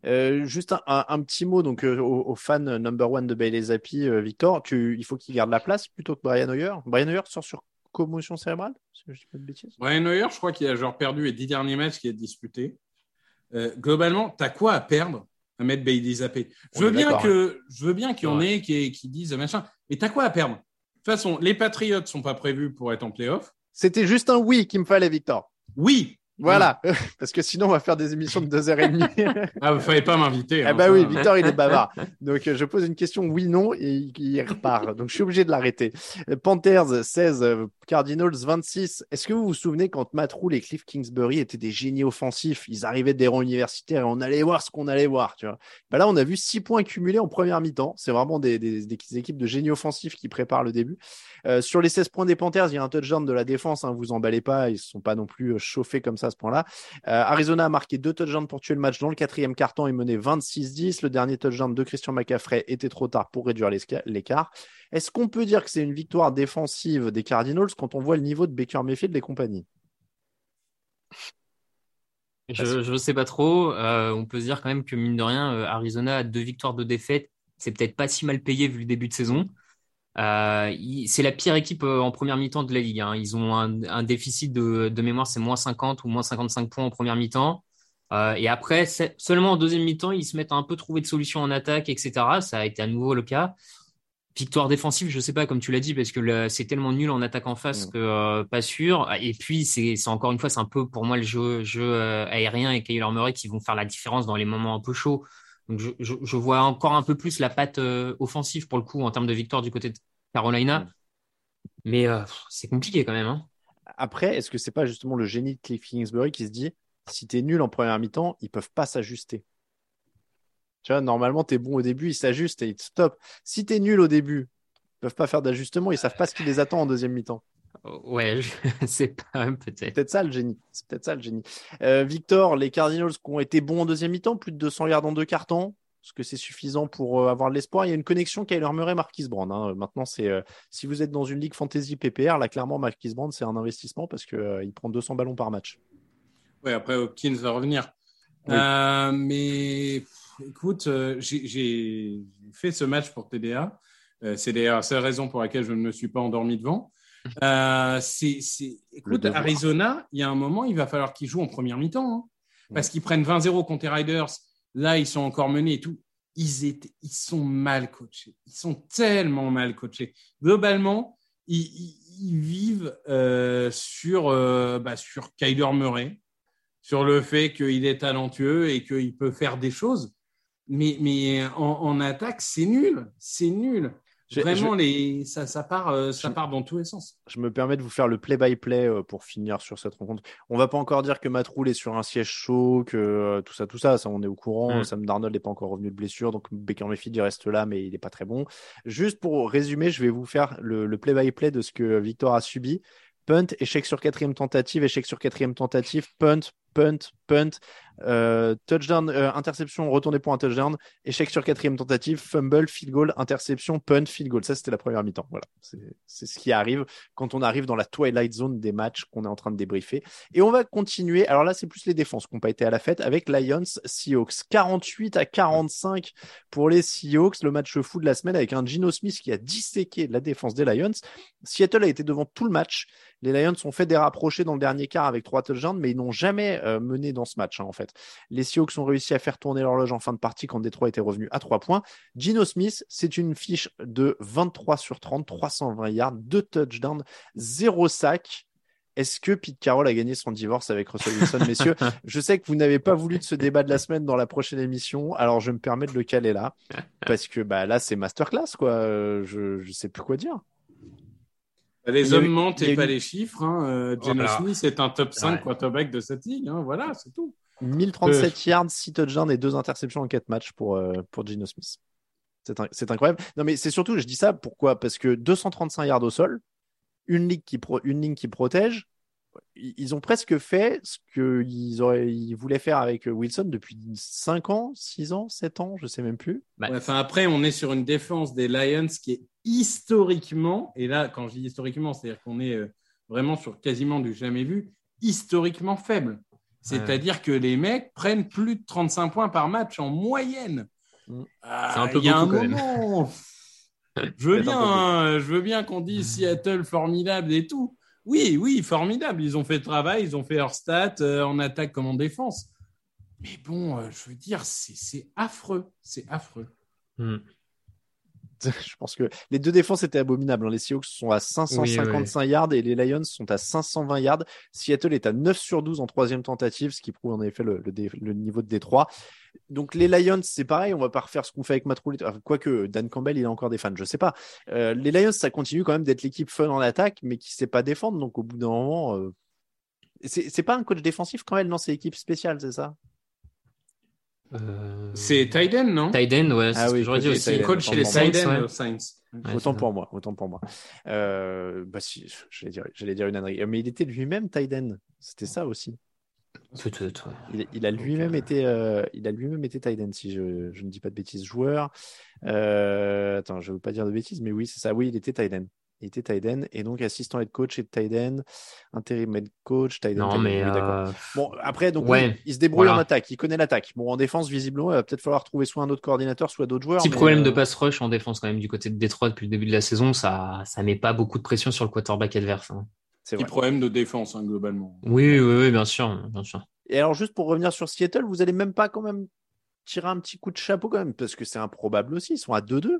Euh, juste un, un- un petit mot donc euh, aux, aux fans number one de Bailey Zappi, euh, Victor. Tu, il faut qu'il garde la place plutôt que Brian Hoyer? Brian Hoyer sort sur commotion cérébrale, si je dis pas de bêtises? Brian Hoyer, je crois qu'il a genre perdu les dix derniers matchs qu'il a disputés. Euh, globalement, tu as quoi à perdre à mettre Bailey Zappé Je veux bien que je veux bien qu'il y en ait qui, qui disent machin, mais tu as quoi à perdre? De toute façon, les Patriots sont pas prévus pour être en playoff. C'était juste un oui qu'il me fallait, Victor. Oui. Voilà, <laughs> parce que sinon on va faire des émissions de 2h30. <laughs> Ah, vous fallait pas m'inviter. Eh hein, bah oui, Victor, il est bavard. <laughs> Donc, euh, je pose une question oui-non et il, repart. Donc, je suis obligé de l'arrêter. Euh, Panthers 16, euh, Cardinals 26. Est-ce que vous vous souvenez quand Matt Rule et Cliff Kingsbury étaient des génies offensifs? Ils arrivaient des rangs universitaires et on allait voir ce qu'on allait voir, tu. Bah là, on a vu six points cumulés en première mi-temps. C'est vraiment des, équipes de génies offensifs qui préparent le début. Euh, sur les 16 points des Panthers, il y a un touchdown de la défense. Hein, vous emballez pas, ils ne sont pas non plus euh, chauffés comme ça ce point-là. Euh, Arizona a marqué deux touchdowns pour tuer le match dans le quatrième carton et mené 26-10. Le dernier touchdown de Christian McCaffrey était trop tard pour réduire l'écart. Est-ce qu'on peut dire que c'est une victoire défensive des Cardinals quand on voit le niveau de Baker Mayfield et compagnie Je, je sais pas trop. Euh, on peut se dire quand même que mine de rien, euh, Arizona a deux victoires de défaite. C'est peut-être pas si mal payé vu le début de saison. Euh, c'est la pire équipe en première mi-temps de la ligue. hein. Ils ont un, déficit de, mémoire, c'est moins 50 ou moins 55 points en première mi-temps. Et après, seulement en deuxième mi-temps, ils se mettent à un peu trouver de solutions en attaque, etc. Ça a été à nouveau le cas. Victoire défensive, je sais pas, comme tu l'as dit, parce que c'est tellement nul en attaque en face Mm. que euh, pas sûr. Et puis, c'est encore une fois, c'est un peu pour moi le jeu, jeu euh, aérien et Kyler Murray qui vont faire la différence dans les moments un peu chauds. Donc, je, je, je vois encore un peu plus la patte euh, offensive pour le coup en termes de victoire du côté de Carolina. Mais euh, pff, c'est compliqué quand même. Hein. Après, est-ce que c'est pas justement le génie de Cliff Kingsbury qui se dit si t'es nul en première mi-temps, ils peuvent pas s'ajuster? Tu vois, normalement, t'es bon au début, ils s'ajustent et ils te stoppent. Si t'es nul au début, ils peuvent pas faire d'ajustement, ils savent pas ce qui les attend en deuxième mi-temps. Ouais, je- <laughs> c'est pas peut-être. peut-être ça le génie. C'est peut-être ça le génie. Euh, Victor, les Cardinals qui ont été bons en deuxième mi-temps, plus de 200 yards en deux cartons. Est-ce que c'est suffisant pour euh, avoir de l'espoir? Il y a une connexion Kyler Murray, Marquis Brand. hein. Maintenant, c'est euh, si vous êtes dans une ligue fantasy PPR, là clairement Marquis Brand, c'est un investissement parce que euh, il prend 200 ballons par match. Ouais, après Hopkins va revenir. Oui. Euh, mais écoute, euh, j'ai- fait ce match pour TDA. Euh, c'est d'ailleurs la seule raison pour laquelle je ne me suis pas endormi devant. Euh, Écoute. Arizona, il y a un moment, il va falloir qu'ils jouent en première mi-temps. hein. Parce qu'ils prennent 20-0 contre les Riders. Là, ils sont encore menés et tout. Ils, étaient, ils sont mal coachés. Ils sont tellement mal coachés. Globalement, ils, ils- ils vivent sur, bah, sur Kyler Murray, sur le fait qu'il est talentueux et qu'il peut faire des choses. Mais, mais en, en attaque, c'est nul. C'est nul. Vraiment, je- les, ça, ça, part, euh, ça Je- part dans tous les sens. Je me permets de vous faire le play-by-play euh, pour finir sur cette rencontre. On va pas encore dire que Matt Rule est sur un siège chaud, que euh, tout ça, tout ça, ça on est au courant. Mm. Sam Darnold n'est pas encore revenu de blessure, donc Baker Mayfield il reste là, mais il n'est pas très bon. Juste pour résumer, je vais vous faire le, le play-by-play de ce que Victor a subi. Punt, échec sur quatrième tentative, échec sur quatrième tentative, punt, punt, punt, euh, touchdown, euh, interception, retourné pour un touchdown, échec sur quatrième tentative, fumble, field goal, interception, punt, field goal. Ça, c'était la première mi-temps. Voilà, c'est ce qui arrive quand on arrive dans la twilight zone des matchs qu'on est en train de débriefer. Et on va continuer. Alors là, c'est plus les défenses qui n'ont pas été à la fête avec Lions Seahawks. 48 à 45 pour les Seahawks. Le match fou de la semaine avec un Gino Smith qui a disséqué la défense des Lions. Seattle a été devant tout le match. Les Lions ont fait des rapprochés dans le dernier quart avec trois touchdowns, mais ils n'ont jamais euh, mené dans ce match, hein, en fait. Les Seahawks ont réussi à faire tourner l'horloge en fin de partie quand Détroit était revenu à trois points. Gino Smith, c'est une fiche de 23 sur 30, 320 yards, 2 touchdowns, 0 sac. Est-ce que Pete Carroll a gagné son divorce avec Russell Wilson, <laughs> messieurs? Je sais que vous n'avez pas voulu de ce débat de la semaine dans la prochaine émission, alors je me permets de le caler là, parce que bah, là, c'est masterclass, quoi. Euh, je ne sais plus quoi dire. Les hommes mentent et pas les chiffres. Hein. Euh, Geno Smith est un top 5 quarterback de cette ligue. Hein. Voilà, c'est tout. 1037 euh, yards, 6 touchdowns et 2 interceptions en 4 matchs pour, euh, pour Geno Smith. C'est incroyable. Non, mais c'est surtout, je dis ça pourquoi? Parce que 235 yards au sol, une ligne qui, une ligne qui protège, ils ont presque fait ce qu'ils ils voulaient faire avec Wilson depuis 5 ans, 6 ans, 7 ans, je sais même plus. Bah, enfin, après, on est sur une défense des Lions qui est historiquement, et là, quand je dis historiquement, c'est-à-dire qu'on est euh, vraiment sur quasiment du jamais vu, historiquement faible. C'est-à-dire que les mecs prennent plus de 35 points par match en moyenne. Mm. Ah, c'est un peu beaucoup, quand même. <laughs> je veux bien, je veux bien qu'on dise Seattle formidable et tout. Oui, oui, formidable. Ils ont fait le travail, ils ont fait leur stat euh, en attaque comme en défense. Mais bon, euh, je veux dire, c'est affreux. C'est affreux. Mm. <laughs> je pense que les deux défenses étaient abominables. Hein. Les Seahawks sont à 555 yards et les Lions sont à 520 yards. Seattle est à 9 sur 12 en troisième tentative, ce qui prouve en effet le, niveau de Détroit. Donc les Lions, c'est pareil, on va pas refaire ce qu'on fait avec Matt. Quoique Dan Campbell, il a encore des fans, je sais pas. Euh, les Lions, ça continue quand même d'être l'équipe fun en attaque, mais qui sait pas défendre. Donc au bout d'un moment, euh... c'est pas un coach défensif quand même dans ses équipes spéciales, c'est ça? C'est Tyden, non? Tyden, ouais. Ah oui, j'aurais dit aussi. Coach chez les Tyden, Saints. autant pour moi, autant pour moi. Euh, bah si, j'allais dire, j'allais dire une ânerie. Mais il était lui-même Tyden. C'était ça aussi. Peut-être. Il, il, a lui-même été, euh, il a lui-même été Tyden, si je, je, ne dis pas de bêtises. Joueur. Euh, attends, je ne veux pas dire de bêtises, mais oui, c'est ça. Oui, il était Tyden. Il était Tyden et donc assistant head coach et Tyden, intérim head coach, Tyden. Non, mais euh... bon, après, donc il se débrouille en attaque, il connaît l'attaque. Bon, en défense, visiblement, il va peut-être falloir trouver soit un autre coordinateur, soit d'autres joueurs. Petit problème de euh, pass rush en défense quand même du côté de Détroit depuis le début de la saison, ça, ça met pas beaucoup de pression sur le quarterback adverse. Hein. C'est Petit problème de défense hein, globalement. Oui, oui, oui, bien sûr, bien sûr. Et alors, juste pour revenir sur Seattle, vous allez même pas quand même tirer un petit coup de chapeau quand même, parce que c'est improbable aussi. Ils sont à 2-2.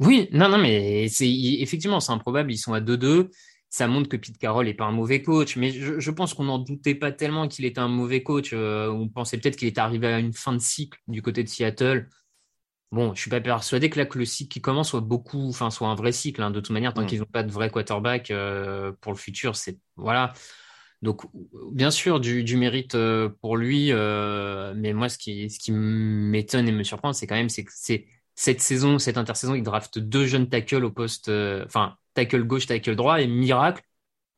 Oui, non, non, mais c'est effectivement, c'est improbable. Ils sont à 2-2. Ça montre que Pete Carroll n'est pas un mauvais coach, mais je, pense qu'on n'en doutait pas tellement qu'il était un mauvais coach. Euh, on pensait peut-être qu'il était arrivé à une fin de cycle du côté de Seattle. Bon, je suis pas persuadé que là que le cycle qui commence soit beaucoup, enfin soit un vrai cycle. Hein. De toute manière, tant mm. qu'ils n'ont pas de vrai quarterback euh, pour le futur, c'est voilà. Donc, bien sûr, du, mérite euh, pour lui, mais moi, ce qui, ce qui m'étonne et me surprend, c'est quand même, c'est que c'est cette saison, cette intersaison, il draft deux jeunes tackles au poste, euh, enfin, tackle gauche, tackle droit, et miracle,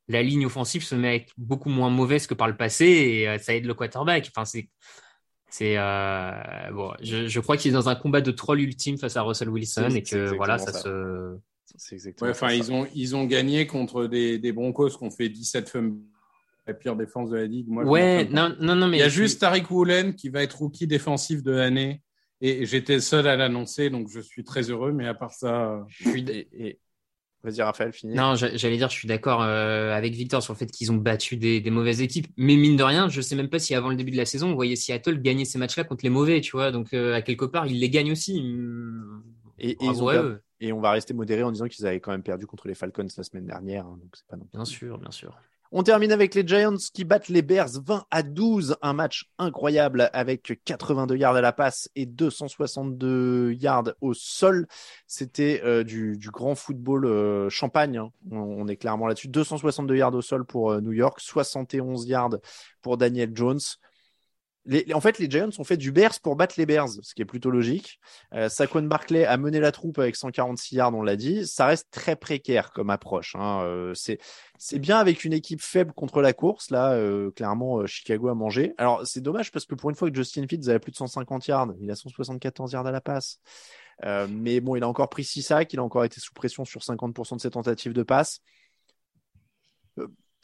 la ligne offensive se met à être beaucoup moins mauvaise que par le passé, et euh, ça aide le quarterback. Enfin, c'est, c'est, euh, bon, je, je crois qu'il est dans un combat de troll ultime face à Russell Wilson, et que voilà, ça, se. C'est exactement. enfin, ils ont, ils ont gagné contre des, des Broncos qui ont fait 17 fumbles la pire défense de la ligue. Moi, ouais, non, non, non, mais il y a juste Tariq Woolen qui va être rookie défensif de l'année et j'étais seul à l'annoncer, donc je suis très heureux. Mais à part ça, je suis. Et... Vas-y, Raphaël, finis. Non, j'allais dire, je suis d'accord euh, avec Victor sur le fait qu'ils ont battu des, mauvaises équipes. Mais mine de rien, je sais même pas si avant le début de la saison, on voyait Seattle gagner ces matchs-là contre les mauvais, tu vois. Donc, euh, à quelque part, ils les gagnent aussi. Et, et, on va rester modéré en disant qu'ils avaient quand même perdu contre les Falcons la semaine dernière. Hein, donc c'est pas non Bien sûr, bien sûr. On termine avec les Giants qui battent les Bears 20 à 12. Un match incroyable avec 82 yards à la passe et 262 yards au sol. C'était euh, du, grand football euh, champagne. Hein. On, est clairement là-dessus. 262 yards au sol pour euh, New York, 71 yards pour Daniel Jones. En fait, les Giants ont fait du Bears pour battre les Bears, ce qui est plutôt logique. Euh, Saquon Barclay a mené la troupe avec 146 yards, on l'a dit. Ça reste très précaire comme approche. Hein. Euh, c'est bien avec une équipe faible contre la course. Là, euh, clairement, euh, Chicago a mangé. Alors, c'est dommage parce que pour une fois que Justin Fields avait plus de 150 yards, il a 174 yards à la passe. Mais bon, il a encore pris 6 sacs, il a encore été sous pression sur 50% de ses tentatives de passe.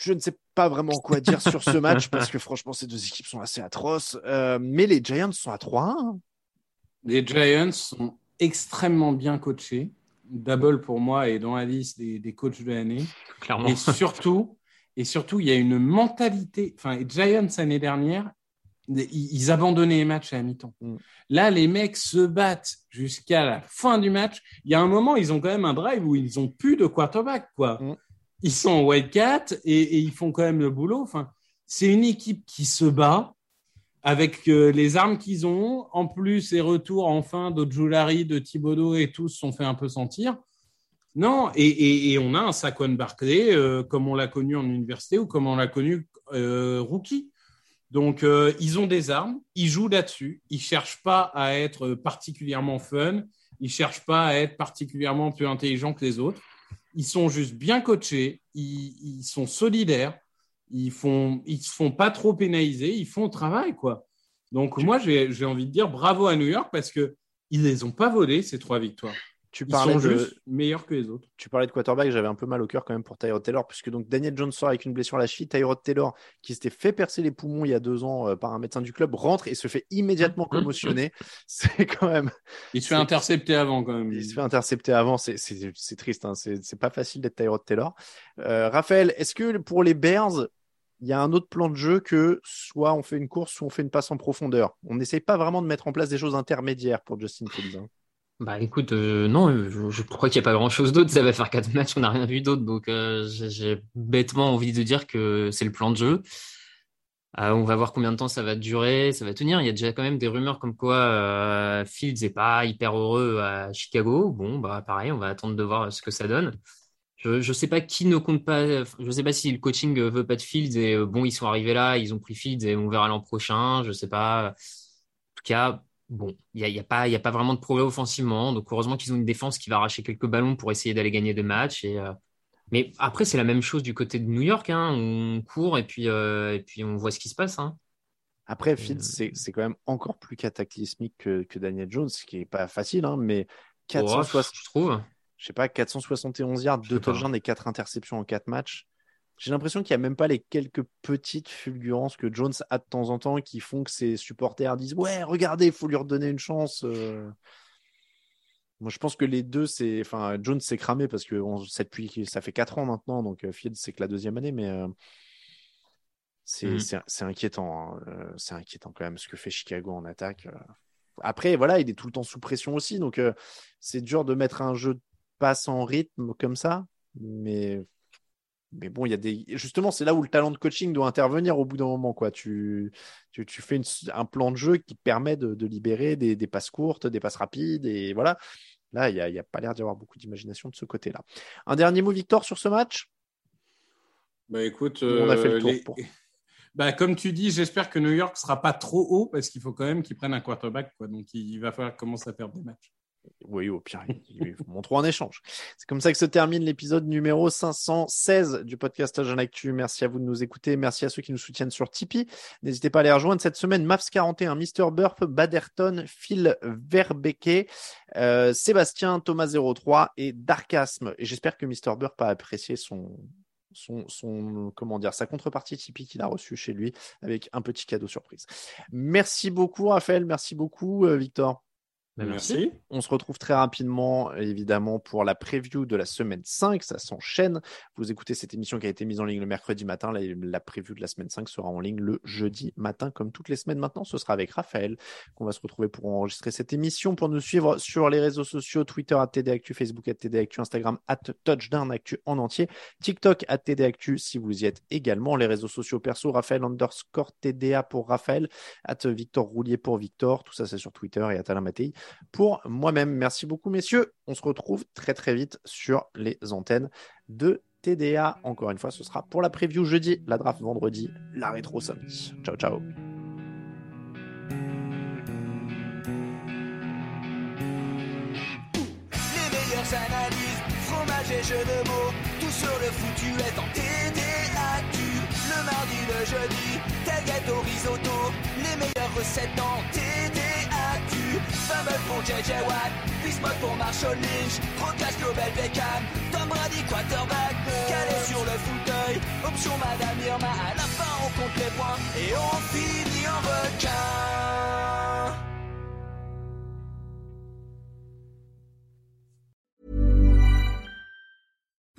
Je ne sais pas vraiment quoi dire sur ce <laughs> match parce que franchement, ces deux équipes sont assez atroces. Euh, mais les Giants sont à 3-1. hein. Les Giants sont extrêmement bien coachés. Double pour moi et dans la liste des, des coachs de l'année. Clairement. Et surtout, et surtout, il y a une mentalité. Enfin, les Giants l'année dernière, ils, ils abandonnaient les matchs à la mi-temps. Mm. Là, les mecs se battent jusqu'à la fin du match. Il y a un moment, ils ont quand même un drive où ils ont plus de quarterback, quoi. Mm. Ils sont en wildcat et, et ils font quand même le boulot. Enfin, c'est une équipe qui se bat avec euh, les armes qu'ils ont. En plus, les retours enfin d'Ojulari, de Thibodeau et tous sont fait un peu sentir. Non, et, on a un Saquon Barclay euh, comme on l'a connu en université ou comme on l'a connu euh, rookie. Donc, ils ont des armes, ils jouent là-dessus, ils cherchent pas à être particulièrement fun, ils cherchent pas à être particulièrement plus intelligents que les autres. Ils sont juste bien coachés, ils, sont solidaires, ils font, ils se font pas trop pénaliser, ils font le travail, quoi. Donc, moi, j'ai j'ai envie de dire bravo à New York parce que ils les ont pas volés, ces trois victoires. Tu Ils parlais sont de- juste meilleurs que les autres. Tu parlais de quarterback, j'avais un peu mal au cœur quand même pour Tyrod Taylor, puisque donc Daniel Jones sort avec une blessure à la cheville. Tyrod Taylor, qui s'était fait percer les poumons il y a deux ans euh, par un médecin du club, rentre et se fait immédiatement commotionner. <laughs> C'est quand même. Il se fait intercepter avant quand même. Il se fait intercepter avant, c'est- c'est c'est triste, hein. c'est c'est pas facile d'être Tyrod Taylor. Euh, Raphaël, est-ce que pour les Bears, il y a un autre plan de jeu que soit on fait une course, soit on fait une passe en profondeur? On n'essaye pas vraiment de mettre en place des choses intermédiaires pour Justin Fields. hein. Bah écoute, euh, non, euh, je, crois qu'il n'y a pas grand-chose d'autre. Ça va faire quatre <laughs> matchs, on n'a rien vu d'autre. Donc euh, j'ai bêtement envie de dire que c'est le plan de jeu. On va voir combien de temps ça va durer, ça va tenir. Il y a déjà quand même des rumeurs comme quoi Fields n'est pas hyper heureux à Chicago. Bon, bah pareil, on va attendre de voir ce que ça donne. Je je sais pas qui ne compte pas. Je sais pas si le coaching veut pas de Fields et bon, ils sont arrivés là, ils ont pris Fields et on verra l'an prochain. Je sais pas. En tout cas, bon, il y a, y a pas, il y a pas vraiment de progrès offensivement. Donc heureusement qu'ils ont une défense qui va arracher quelques ballons pour essayer d'aller gagner des matchs. Et euh, mais après, c'est la même chose du côté de New York. Hein. On court et puis euh, et puis on voit ce qui se passe. Hein. Après, Fields, c'est c'est quand même encore plus cataclysmique que, que Daniel Jones, ce qui est pas facile, hein, mais 460, je trouve. je sais pas, 471 yards, deux sais pas. touchdowns et quatre interceptions en quatre matchs. J'ai l'impression qu'il n'y a même pas les quelques petites fulgurances que Jones a de temps en temps qui font que ses supporters disent Ouais, regardez, il faut lui redonner une chance. euh. Moi, je pense que les deux, c'est. Enfin, Jones s'est cramé parce que on... ça, depuis... ça fait 4 ans maintenant, donc euh, Fields, c'est que la deuxième année, mais euh, c'est c'est inquiétant. hein. Euh, C'est inquiétant quand même ce que fait Chicago en attaque. Après, voilà, il est tout le temps sous pression aussi, donc euh, c'est dur de mettre un jeu de passe en rythme comme ça, mais. Mais bon, il y a des. Justement, c'est là où le talent de coaching doit intervenir au bout d'un moment. Quoi. Tu, tu, tu fais une- un plan de jeu qui permet de, de libérer des, des passes courtes, des passes rapides. Et voilà. Là, il n'y a, y a pas l'air d'y avoir beaucoup d'imagination de ce côté-là. Un dernier mot, Victor, sur ce match? Bah écoute, On a fait le euh, tour les- pour- <laughs> bah, comme tu dis, j'espère que New York sera pas trop haut parce qu'il faut quand même qu'ils prennent un quarterback. Quoi. Donc il va falloir commencer à perdre des matchs. Oui, au pire, ils montreront en échange. C'est comme ça que se termine l'épisode numéro 516 du podcast Jeune Actu. Merci à vous de nous écouter. Merci à ceux qui nous soutiennent sur Tipeee. N'hésitez pas à les rejoindre cette semaine. Mavs41, Mr. Burp, Baderton, Phil Verbeke, euh, Sébastien, Thomas03 et Darkasme. Et j'espère que Mr. Burp a apprécié son, son, sa contrepartie Tipeee qu'il a reçue chez lui avec un petit cadeau surprise. Merci beaucoup, Raphaël. Merci beaucoup, euh, Victor. Bah, merci. On se retrouve très rapidement, évidemment, pour la preview de la semaine 5. Ça s'enchaîne. Vous écoutez cette émission qui a été mise en ligne le mercredi matin. La, la preview de la semaine 5 sera en ligne le jeudi matin, comme toutes les semaines maintenant. Ce sera avec Raphaël qu'on va se retrouver pour enregistrer cette émission. Pour nous suivre sur les réseaux sociaux, Twitter à TDActu, Facebook à TDActu, Instagram at TouchdownActu en entier, TikTok à TDActu si vous y êtes également. Les réseaux sociaux perso, Raphaël underscore TDA pour Raphaël, at Victor Roulier pour Victor. Tout ça, c'est sur Twitter et à Alain Mattei pour moi-même. Merci beaucoup, messieurs. On se retrouve très très vite sur les antennes de TDA. Encore une fois, ce sera pour la preview jeudi, la draft vendredi, la rétro samedi. Ciao, ciao. analyse, fromage et jeux de mots, tout sur le foutu est en TDAQ. Le mardi, le jeudi, tel gâteau risotto, les meilleures recettes en TDAQ. Fumble pour JJ Watt, Bismuth pour Marshall Lynch, Procast Global Beckham, Tom Brady quarterback, calé sur le fauteuil, option Madame Irma, à la fin on compte les points et on finit en requin.